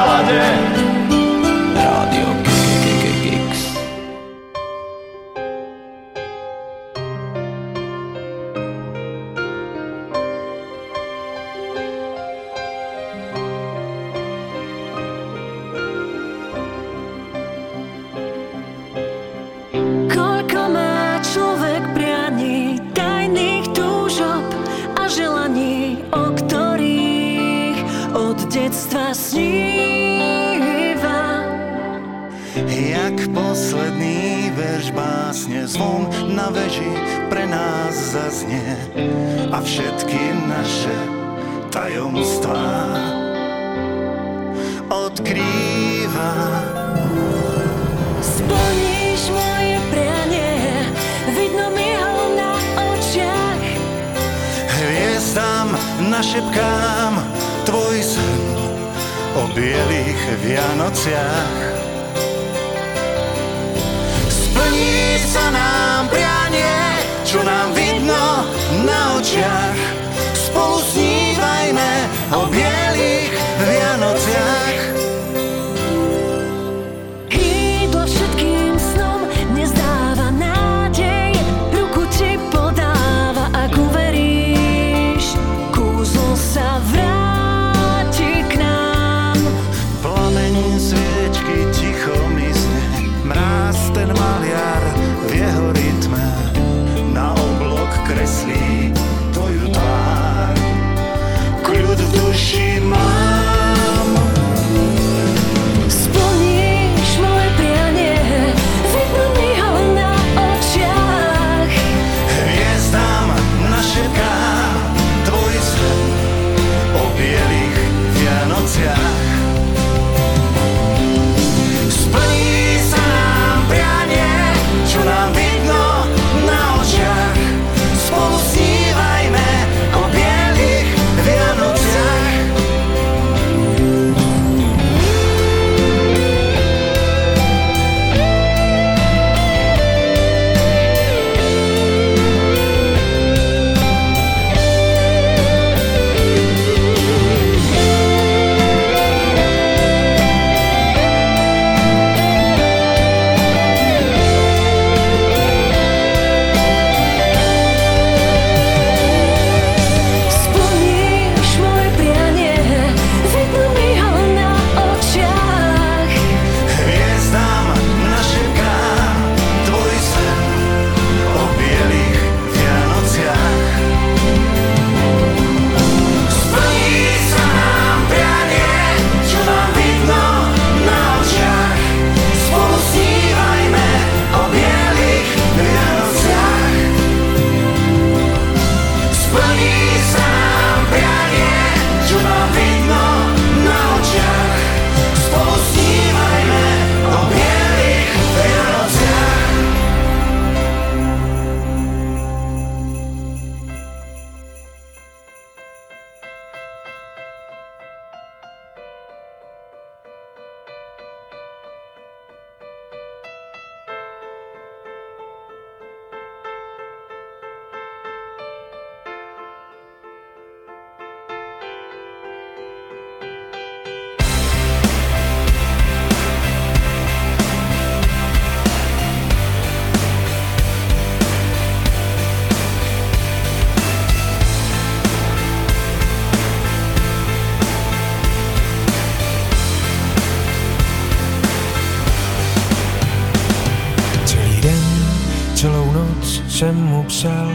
psal,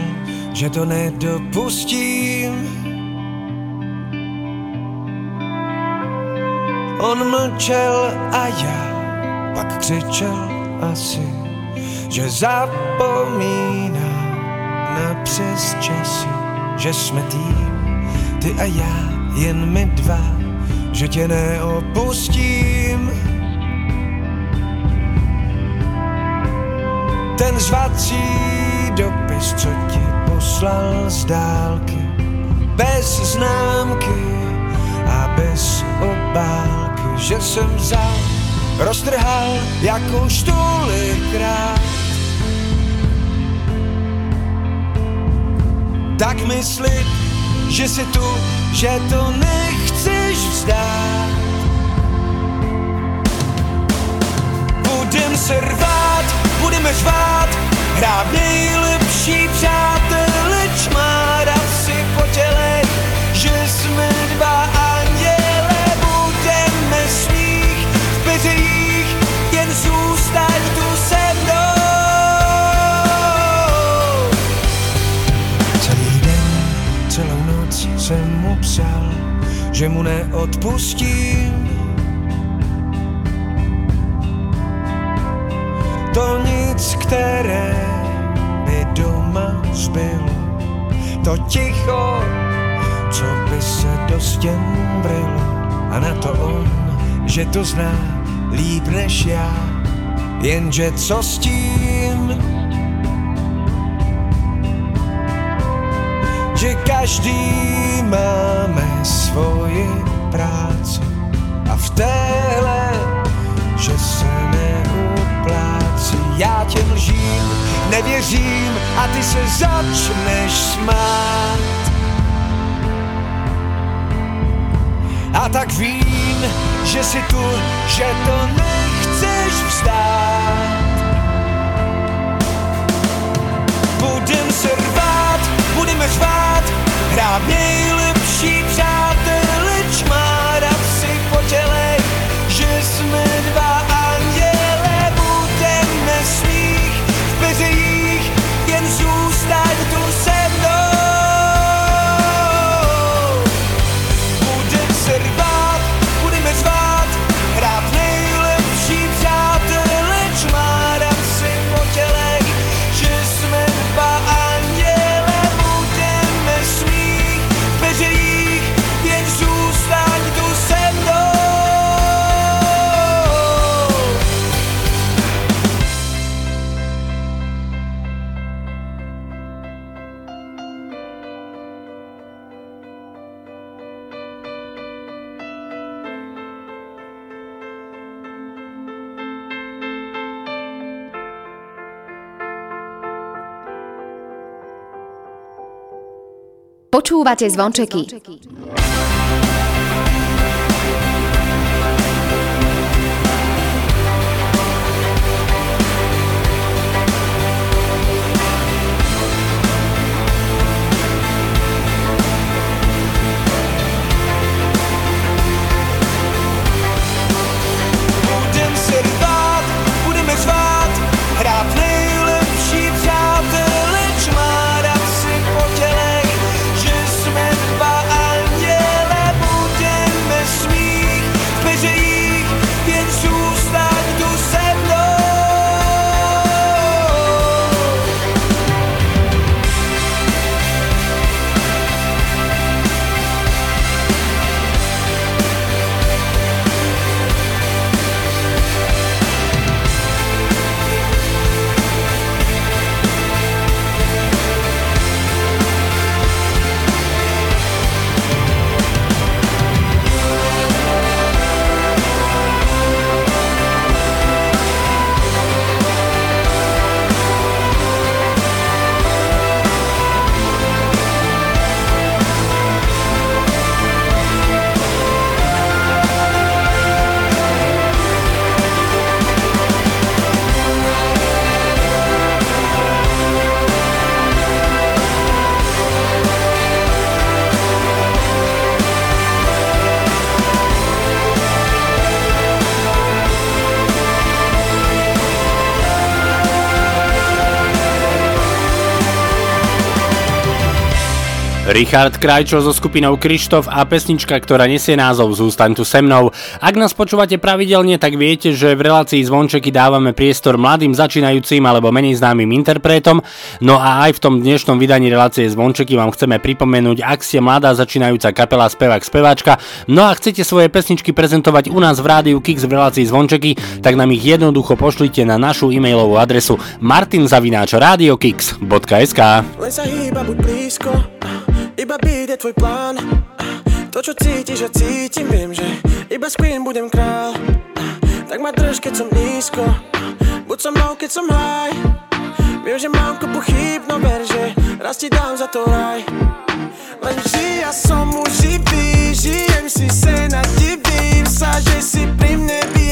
že to nedopustím. On mlčel a já pak křičel asi, že zapomíná na přes časy, že jsme tým, ty a já, jen my dva, že tě neopustím. Ten zvací dopad než co ti poslal z dálky. Bez známky a bez obálky Že jsem za roztrhal jako už tolikrát Tak myslit, že si tu, že to nechceš vzdát. Budem se rvát, budeme řvát hrát nejlepší přátelé, čmárat si po těle, že jsme dva anděle, budeme smích v peřejích, jen zůstaň tu se mnou. Celý den, celou noc jsem mu psal, že mu neodpustím. To které by doma zbyl, to ticho, co by se do stěn vrylo. A na to on, že to zná líp než já, jenže co s tím? že každý máme svoji práci a v téhle, že. Já těm lžím, nevěřím a ty se začneš smát. A tak vím, že si tu, že to nechceš vzdát. Budem se rvát, budeme řvát, hrát nejlepší přátelé, čmárat si po těle, že jsme dva Počúvate zvončeky. Budem Richard Krajčo so skupinou Krištof a pesnička, ktorá nesie názov Zústaň tu se mnou. Ak nás počúvate pravidelne, tak viete, že v relácii Zvončeky dávame priestor mladým začínajúcim alebo menej známym interpretom. No a aj v tom dnešnom vydaní relácie Zvončeky vám chceme pripomenúť, ak ste mladá začínajúca kapela spevák speváčka, no a chcete svoje pesničky prezentovať u nás v rádiu Kix v relácii Zvončeky, tak nám ich jednoducho pošlite na našu e-mailovú adresu martinzavináčradiokix.sk Len sa hýba, buď blízko Iba byť je tvoj plán. To, čo cítiš, ja cítim, viem, že Iba s queen budem král. Tak ma drž, keď som nízko. Buď so mnou, keď som high. Viem, že mám kopu chýb, no ver, že raz ti dám za to raj. Len vždy ja som už živý, žijem si sen a divím. Sa, že si pri mne by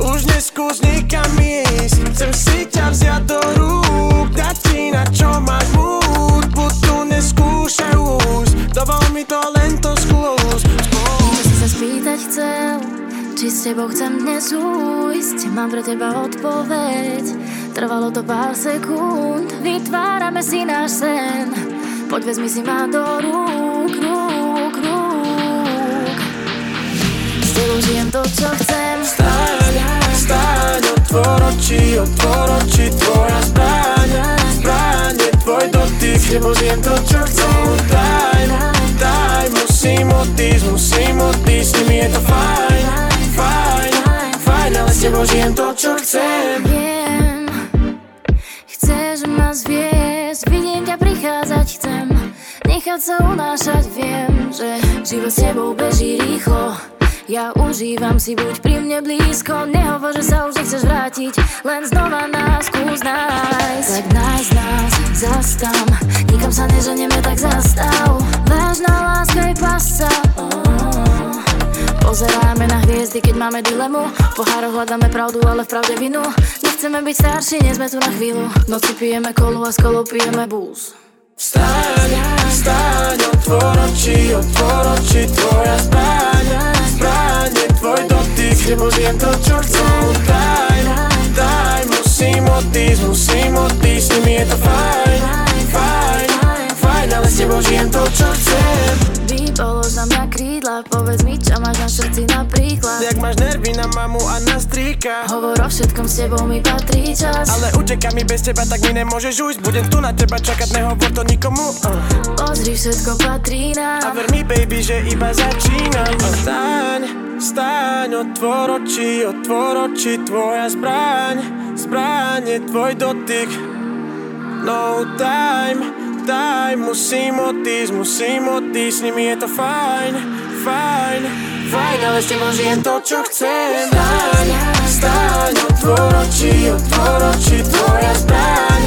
Už neskús nikam ísť, chcem si ťa vziať do rúk Dať ti na čo máš múd, Dovol mi to len to Niečo si sa spýtať chcel Či s tebou chcem dnes ujsť. Mám pre teba odpoveď. Trvalo to pár sekúnd. Vytvárame si náš sen. Poď vezmi si ma do rúk, rúk, rúk. S tebou žijem to, čo chcem. Staň, staň, otvor oči, otvor oči Tvoja zbraň, zbraň je tvoj dotyk. S tebou žijem to, čo chcem. Daj, daj, musím odísť, musím odísť S nimi je to fajn, fajn, fajn Ale s tebou žijem to, čo chcem. Viem, chceš ma zviesť Vidím ťa prichádzať, chcem. Nechať sa unášať, viem Že život s tebou beží rýchlo ja užívam si, buď pri mne blízko Nehovor, že sa už nechceš vrátiť Len znova nás skús nájsť. Tak nájsť nás, zastam Nikam sa neženieme, tak zastav. Vážna láska je pasa. Pozeráme na hviezdy, keď máme dilemu. V pohároch hľadáme pravdu, ale v pravde vinu. Nechceme byť starší, nie sme tu na chvíľu. Noci pijeme kolu a s kolou pijeme búz Vstaň, vstaň, otvor oči, otvor oči Tvoja zbraň, zbraň je tvoj dotyk S to, čo chcem Daj, daj, musím odísť, musím odísť S nimi je to fajn, fajn Ale s tebou žijem to, čo chcem. Vypolož na mňa krídla Povedz mi, čo máš na srdci napríklad. Jak máš nervy na mamu a na strýka. Hovor o všetkom, s tebou mi patrí čas. Ale uteká mi bez teba, tak mi nemôžeš ujsť. Budem tu na teba čakať, nehovor to nikomu. Uh. Pozri, všetko patrí A nám ver mi, baby, že iba začínam. Staň, staň, otvor oči, otvor oči Tvoja zbraň, zbraň je tvoj dotyk. No time, time Musím odísť, musím odísť S nimi je to fajn, fajn, fajn Ale s tebou žijem to, čo chcem. Staň, staň, otvor oči, otvor oči Tvoja zbraň,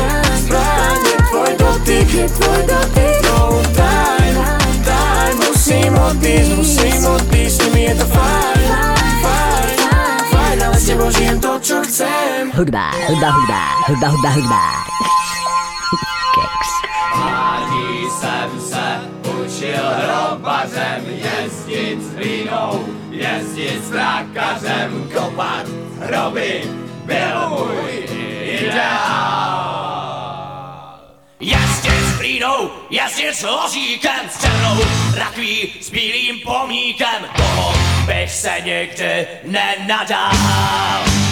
zbraň je tvoj dotyk Je tvoj dotyk No time, time Musím odísť, musím odísť S nimi je to fajn, fajn, fajn Ale to, čo chcem. Hudba, hudba, hudba, hudba, hudba, hudba. Učil hrobařem jezdit s hlínou, jezdit s trákařem, kopat hroby, byl můj ideál. Jezdit s hlínou, jezdit s ložíkem, s černou rakví, s bílým pomíkem, toho bych se nikdy nenadál.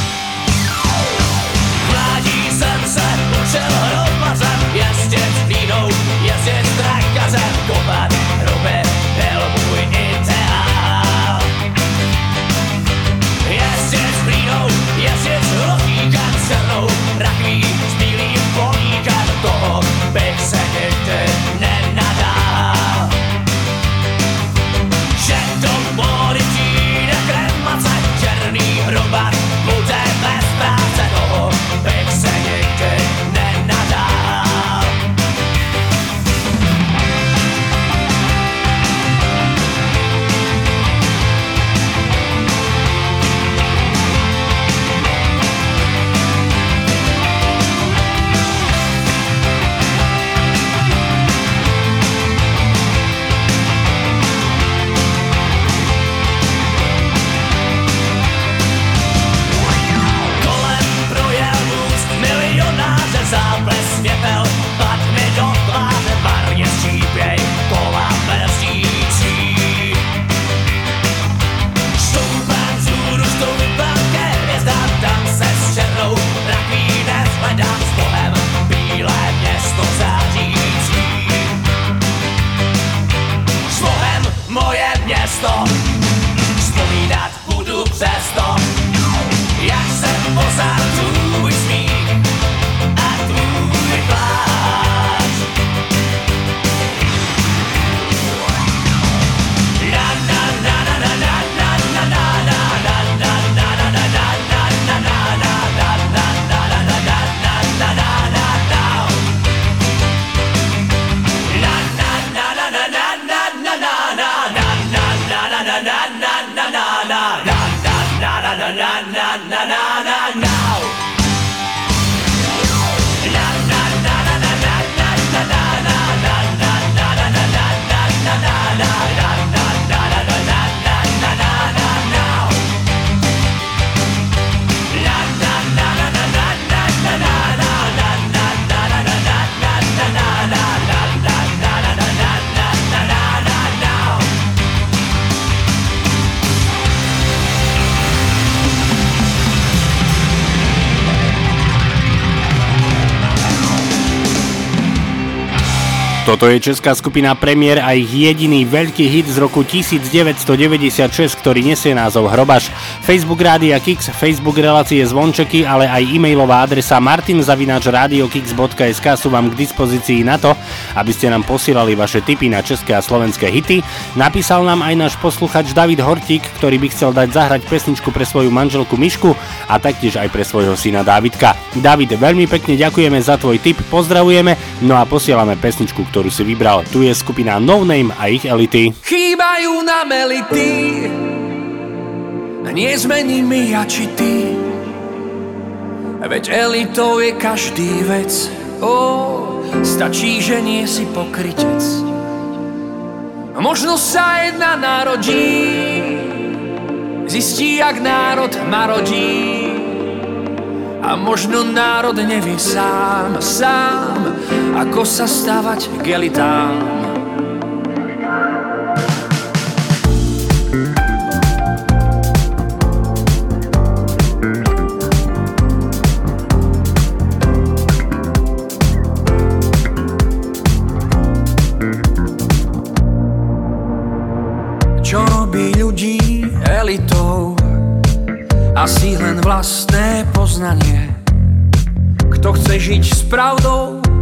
Toto je česká skupina Premier a ich jediný veľký hit z roku 1996, ktorý nesie názov Hrobaš. Facebook Rádia Kix, Facebook relácie Zvončeky, ale aj e-mailová adresa martinzavinačradiokix.sk sú vám k dispozícii na to, aby ste nám posielali vaše tipy na české a slovenské hity. Napísal nám aj náš posluchač David Hortík, ktorý by chcel dať zahrať pesničku pre svoju manželku Mišku a taktiež aj pre svojho syna Dávidka. David, veľmi pekne ďakujeme za tvoj tip, pozdravujeme, no a posielame pesničku, ktorú si vybral. Tu je skupina No Name a ich elity. Chýbajú nám elity Nie sme nimi ja či ty Veď elitou je každý vec Ó, stačí, že nie si pokrytec Možno sa jedna narodí Zistí, jak národ marodí a možno národ nevie sám, sám, ako sa stavať k elitám. Čo robí ľudí elitou? Asi len vlastné poznanie. Kto chce žiť s pravdou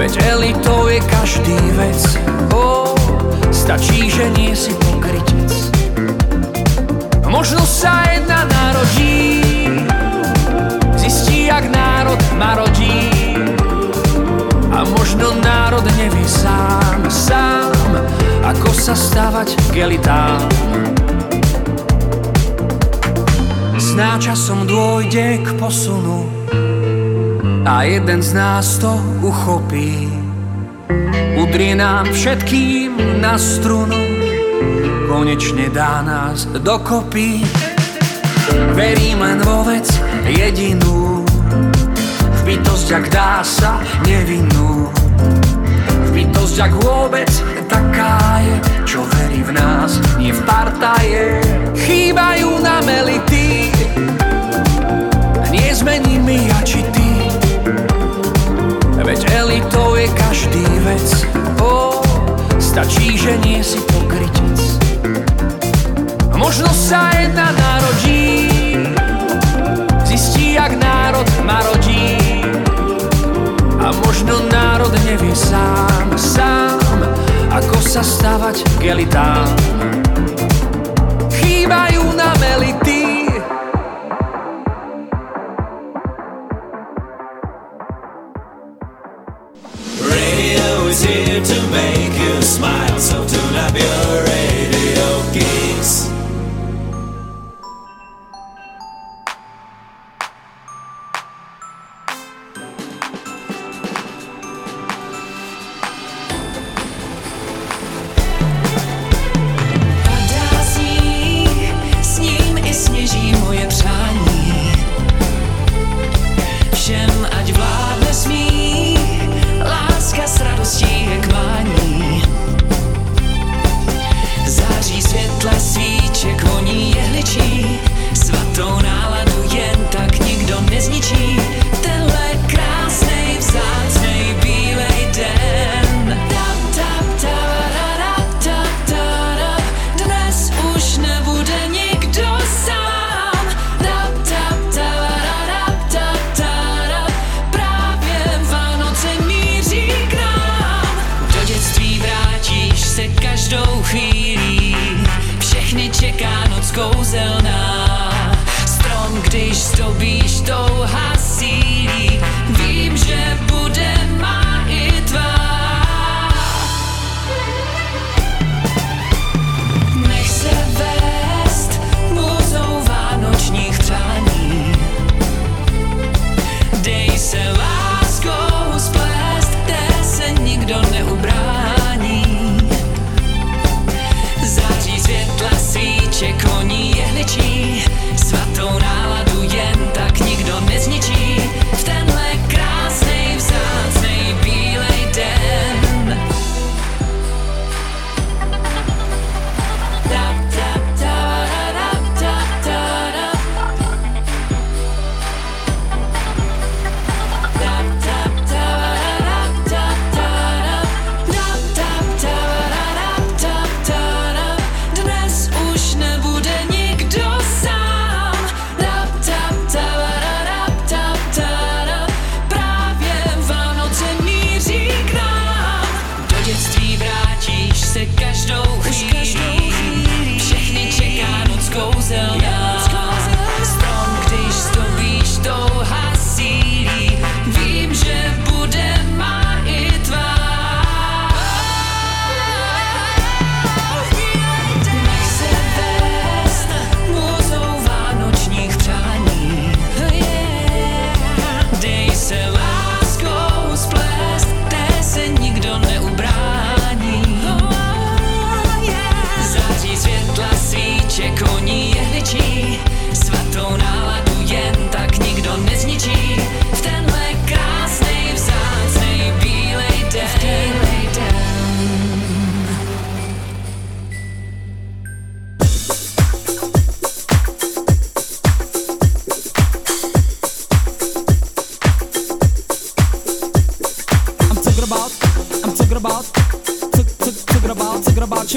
Veď elitou je každý vec. Ó, stačí, že nie si pokrytec. Možno sa jedna narodí Zistí, jak národ marodí A možno národ nevie sám, sám Ako sa stavať k elitám Sná časom dôjde k posunu a jeden z nás to uchopí. Udrie nám všetkým na strunu, konečne dá nás dokopy. Verím len vo vec jedinú, v bytosť, ak dá sa nevinnú. V bytosť, ak vôbec taká je, čo verí v nás, nie v partaje. Chýbajú stačí, že nie si pokrytec. Možno sa jedna narodí Zistí, jak národ marodí A možno národ nevie sám, sám Ako sa stavať k elitám Chýbajú nám elity your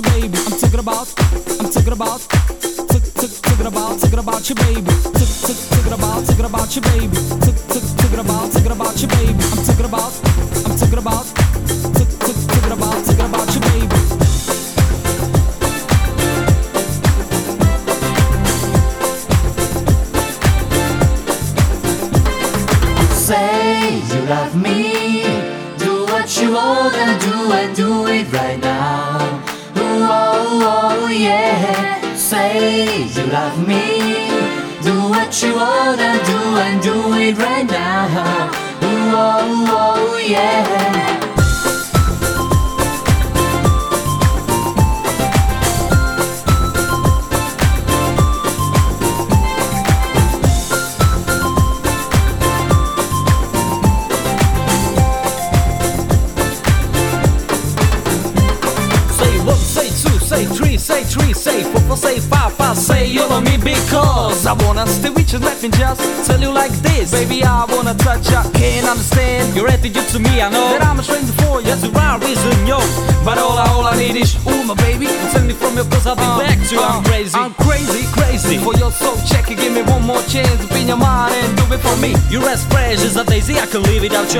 your baby. I'm talking about, I'm talking about, talking about, talking about your baby. Talking about, talking about your baby. Talking about, talking about your baby. I'm talking about, I'm talking about.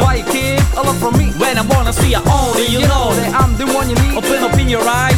Why you keep a lot from me? When I wanna see you, own you know that I'm the one you need. Open up in your eyes.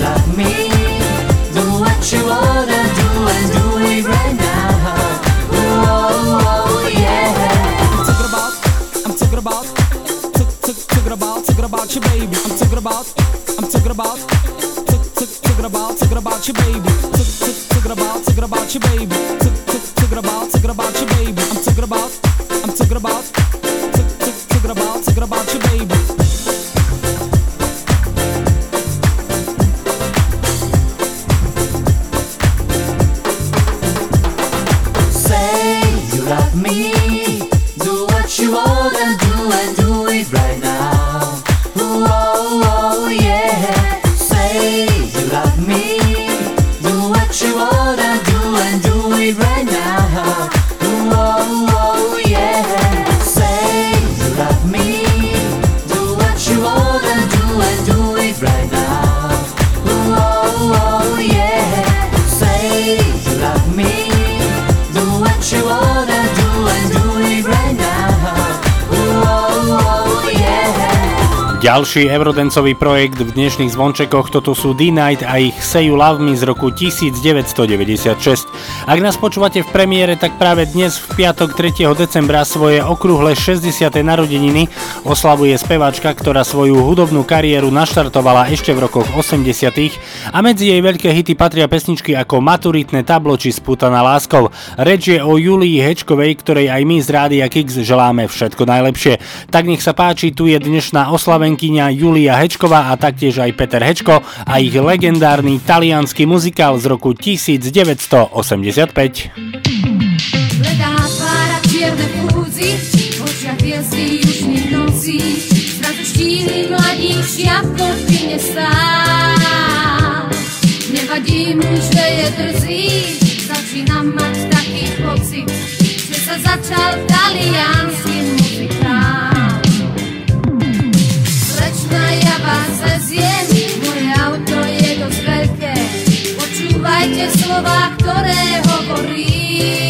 love me. Do what you wanna do and do it right now. Oh, yeah. I'm talking about, I'm talking about, took, took, talking about, talking about your baby. I'm talking about, I'm talking about, took, took, talking about, talking about your baby. Took, took, talking about, talking about your baby. Took, took, talking about, talking about your baby. I'm talking about. Ďalší eurodencový projekt v dnešných zvončekoch toto sú D-Night a ich Say You Love Me z roku 1996. Ak nás počúvate v premiére, tak práve dnes v piatok 3. decembra svoje okrúhle 60. narodeniny oslavuje speváčka, ktorá svoju hudobnú kariéru naštartovala ešte v rokoch 80. a medzi jej veľké hity patria pesničky ako Maturitné tablo či Spútaná láskou. Reč je o Julii Hečkovej, ktorej aj my z Rádia Kix želáme všetko najlepšie. Tak nech sa páči, tu je dnešná oslavenkyňa Julia Hečková a taktiež aj Peter Hečko a ich legendárny talianský muzikál z roku 1985. Bledá tvára, čierne fúzy, v očiach hviezdy južných nocí. Zrazu štíhly mladík, šiapko v kine stál. Nevadí mu, že je drzý, začína mať taký pocit, že sa začal taliansky muzikál. Slečna, ja vás veziem, Počúvajte slova, ktoré hovorím.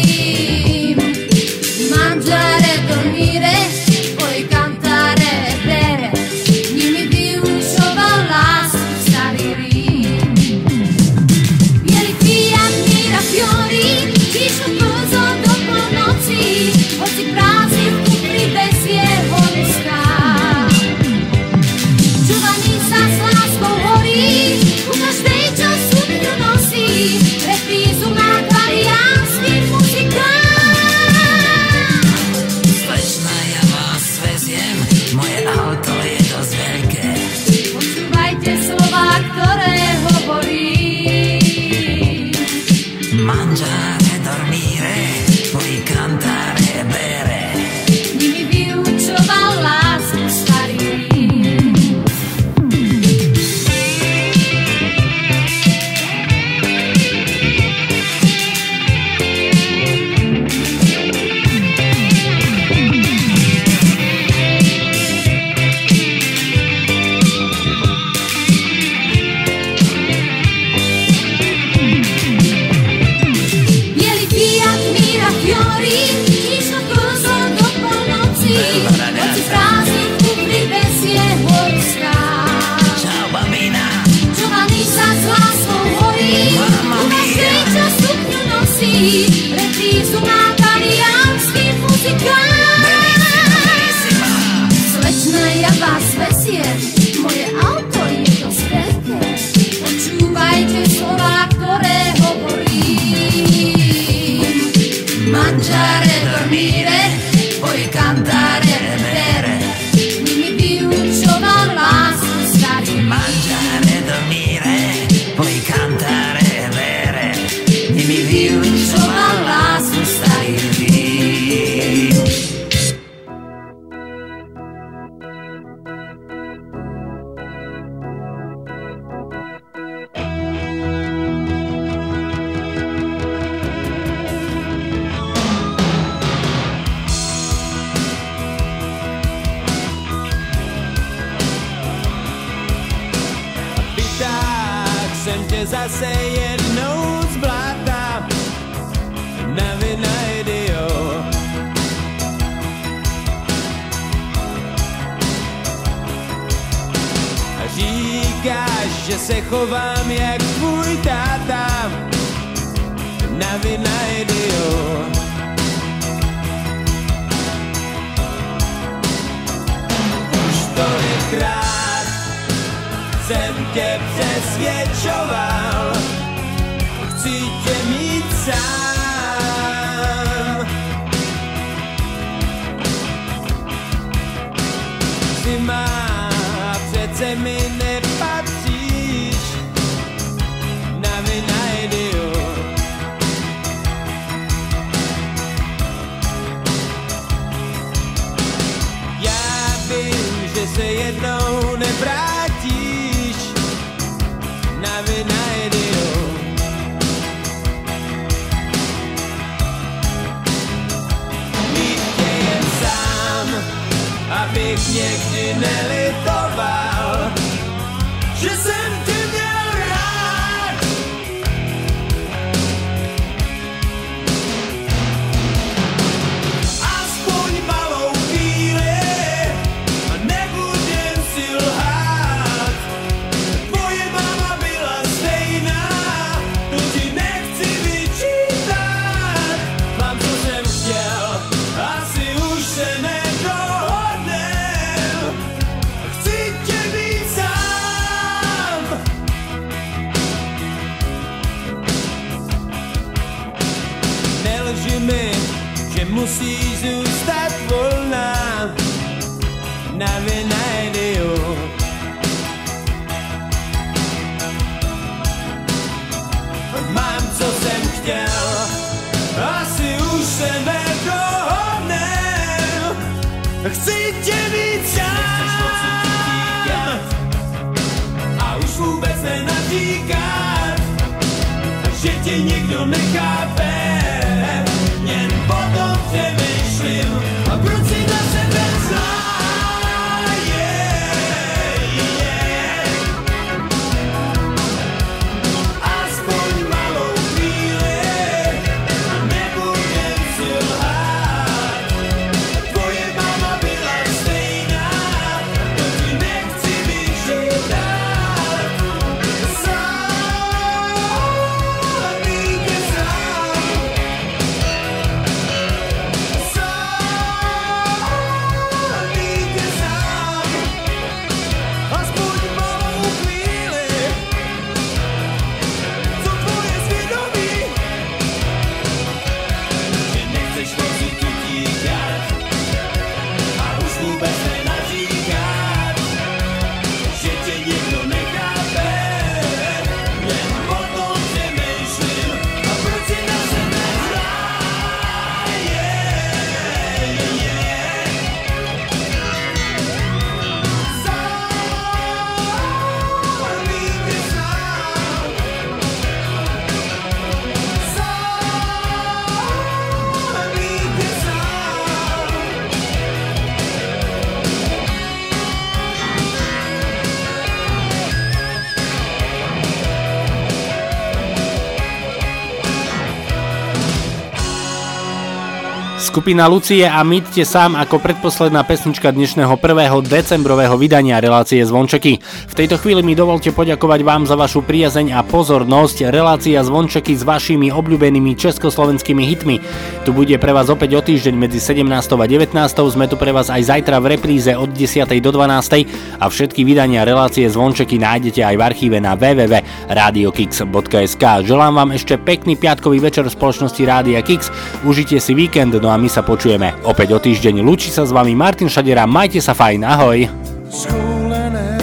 Skupina Lucie a Mýtte sám ako predposledná pesnička dnešného 1. decembrového vydania relácie Zvončeky. V tejto chvíli mi dovolte poďakovať vám za vašu priazeň a pozornosť. Relácia Zvončeky s vašimi obľúbenými československými hitmi. Tu bude pre vás opäť o týždeň medzi 17. a 19. Sme tu pre vás aj zajtra v repríze od 10. do 12. a všetky vydania relácie Zvončeky nájdete aj v archíve na www.radiokix.sk. Želám vám ešte pekný piatkový večer v spoločnosti Rádia Kix. Užite si víkend, no a my sa počujeme. Opäť o týždeň. Lúči sa s vami Martin Šadera, majte sa fajn, ahoj. Schúlené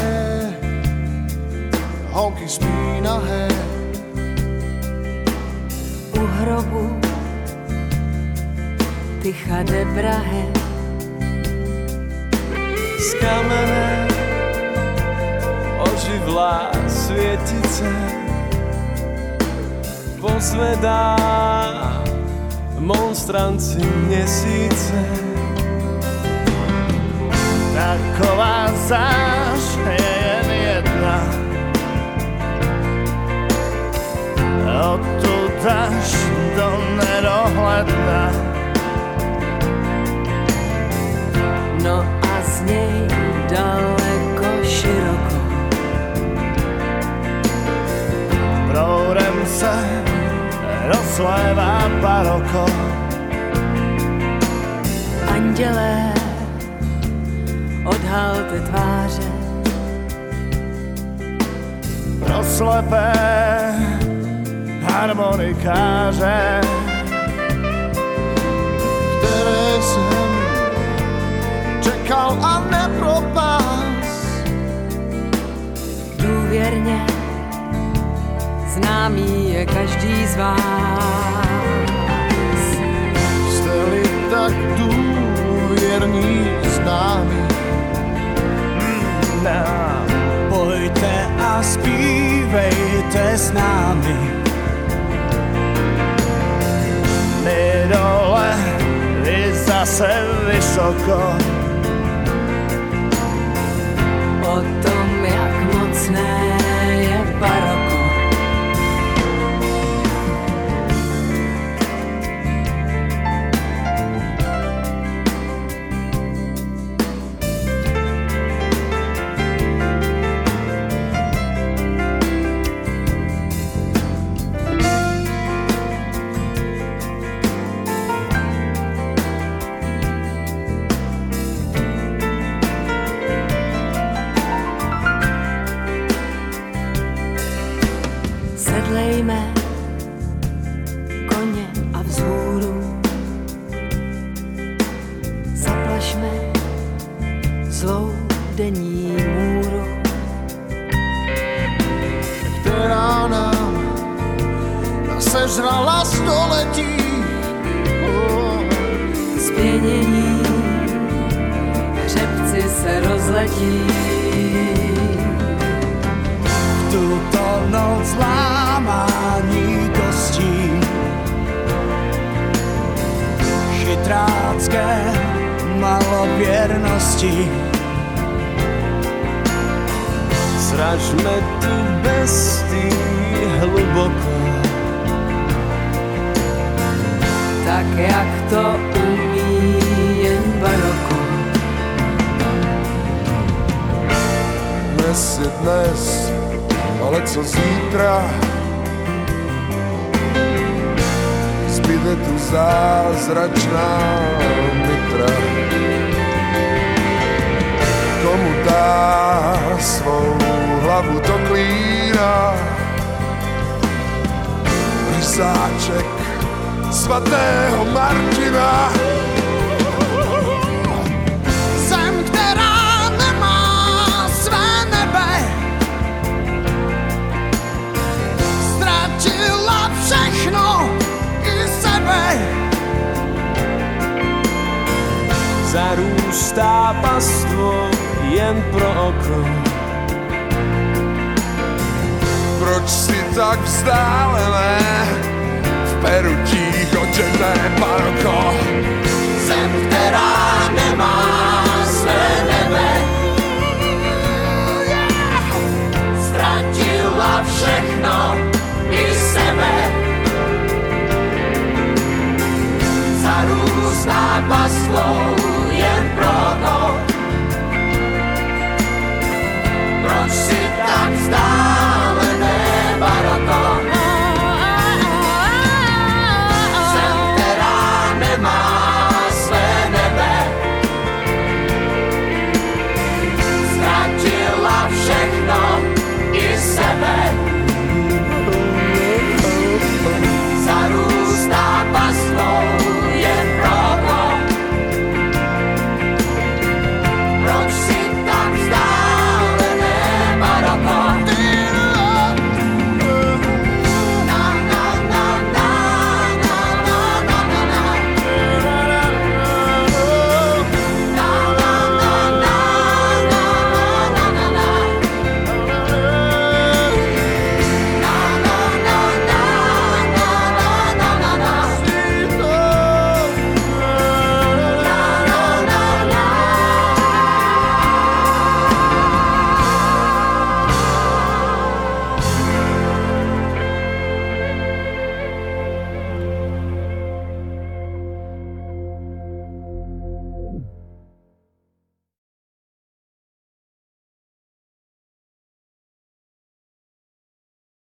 holky spí nahé U hrobu tycha debrahe. Z kamene oživlá svietice. Pozvedá monstranci měsíce taková záž je jen jedna. Odtud až do nedohledna. No a z nej daleko široko. Proudem se rozlévá baroko Andělé, odhalte tváře pro slepé harmonikáře, které jsem čekal a nepropás. Důvěrně známý je každý z vás. Jste-li tak důvěrní známí, nám Pojďte a zpívejte s námi my dole, vy zase vysoko. O tom, jak mocné je baroko.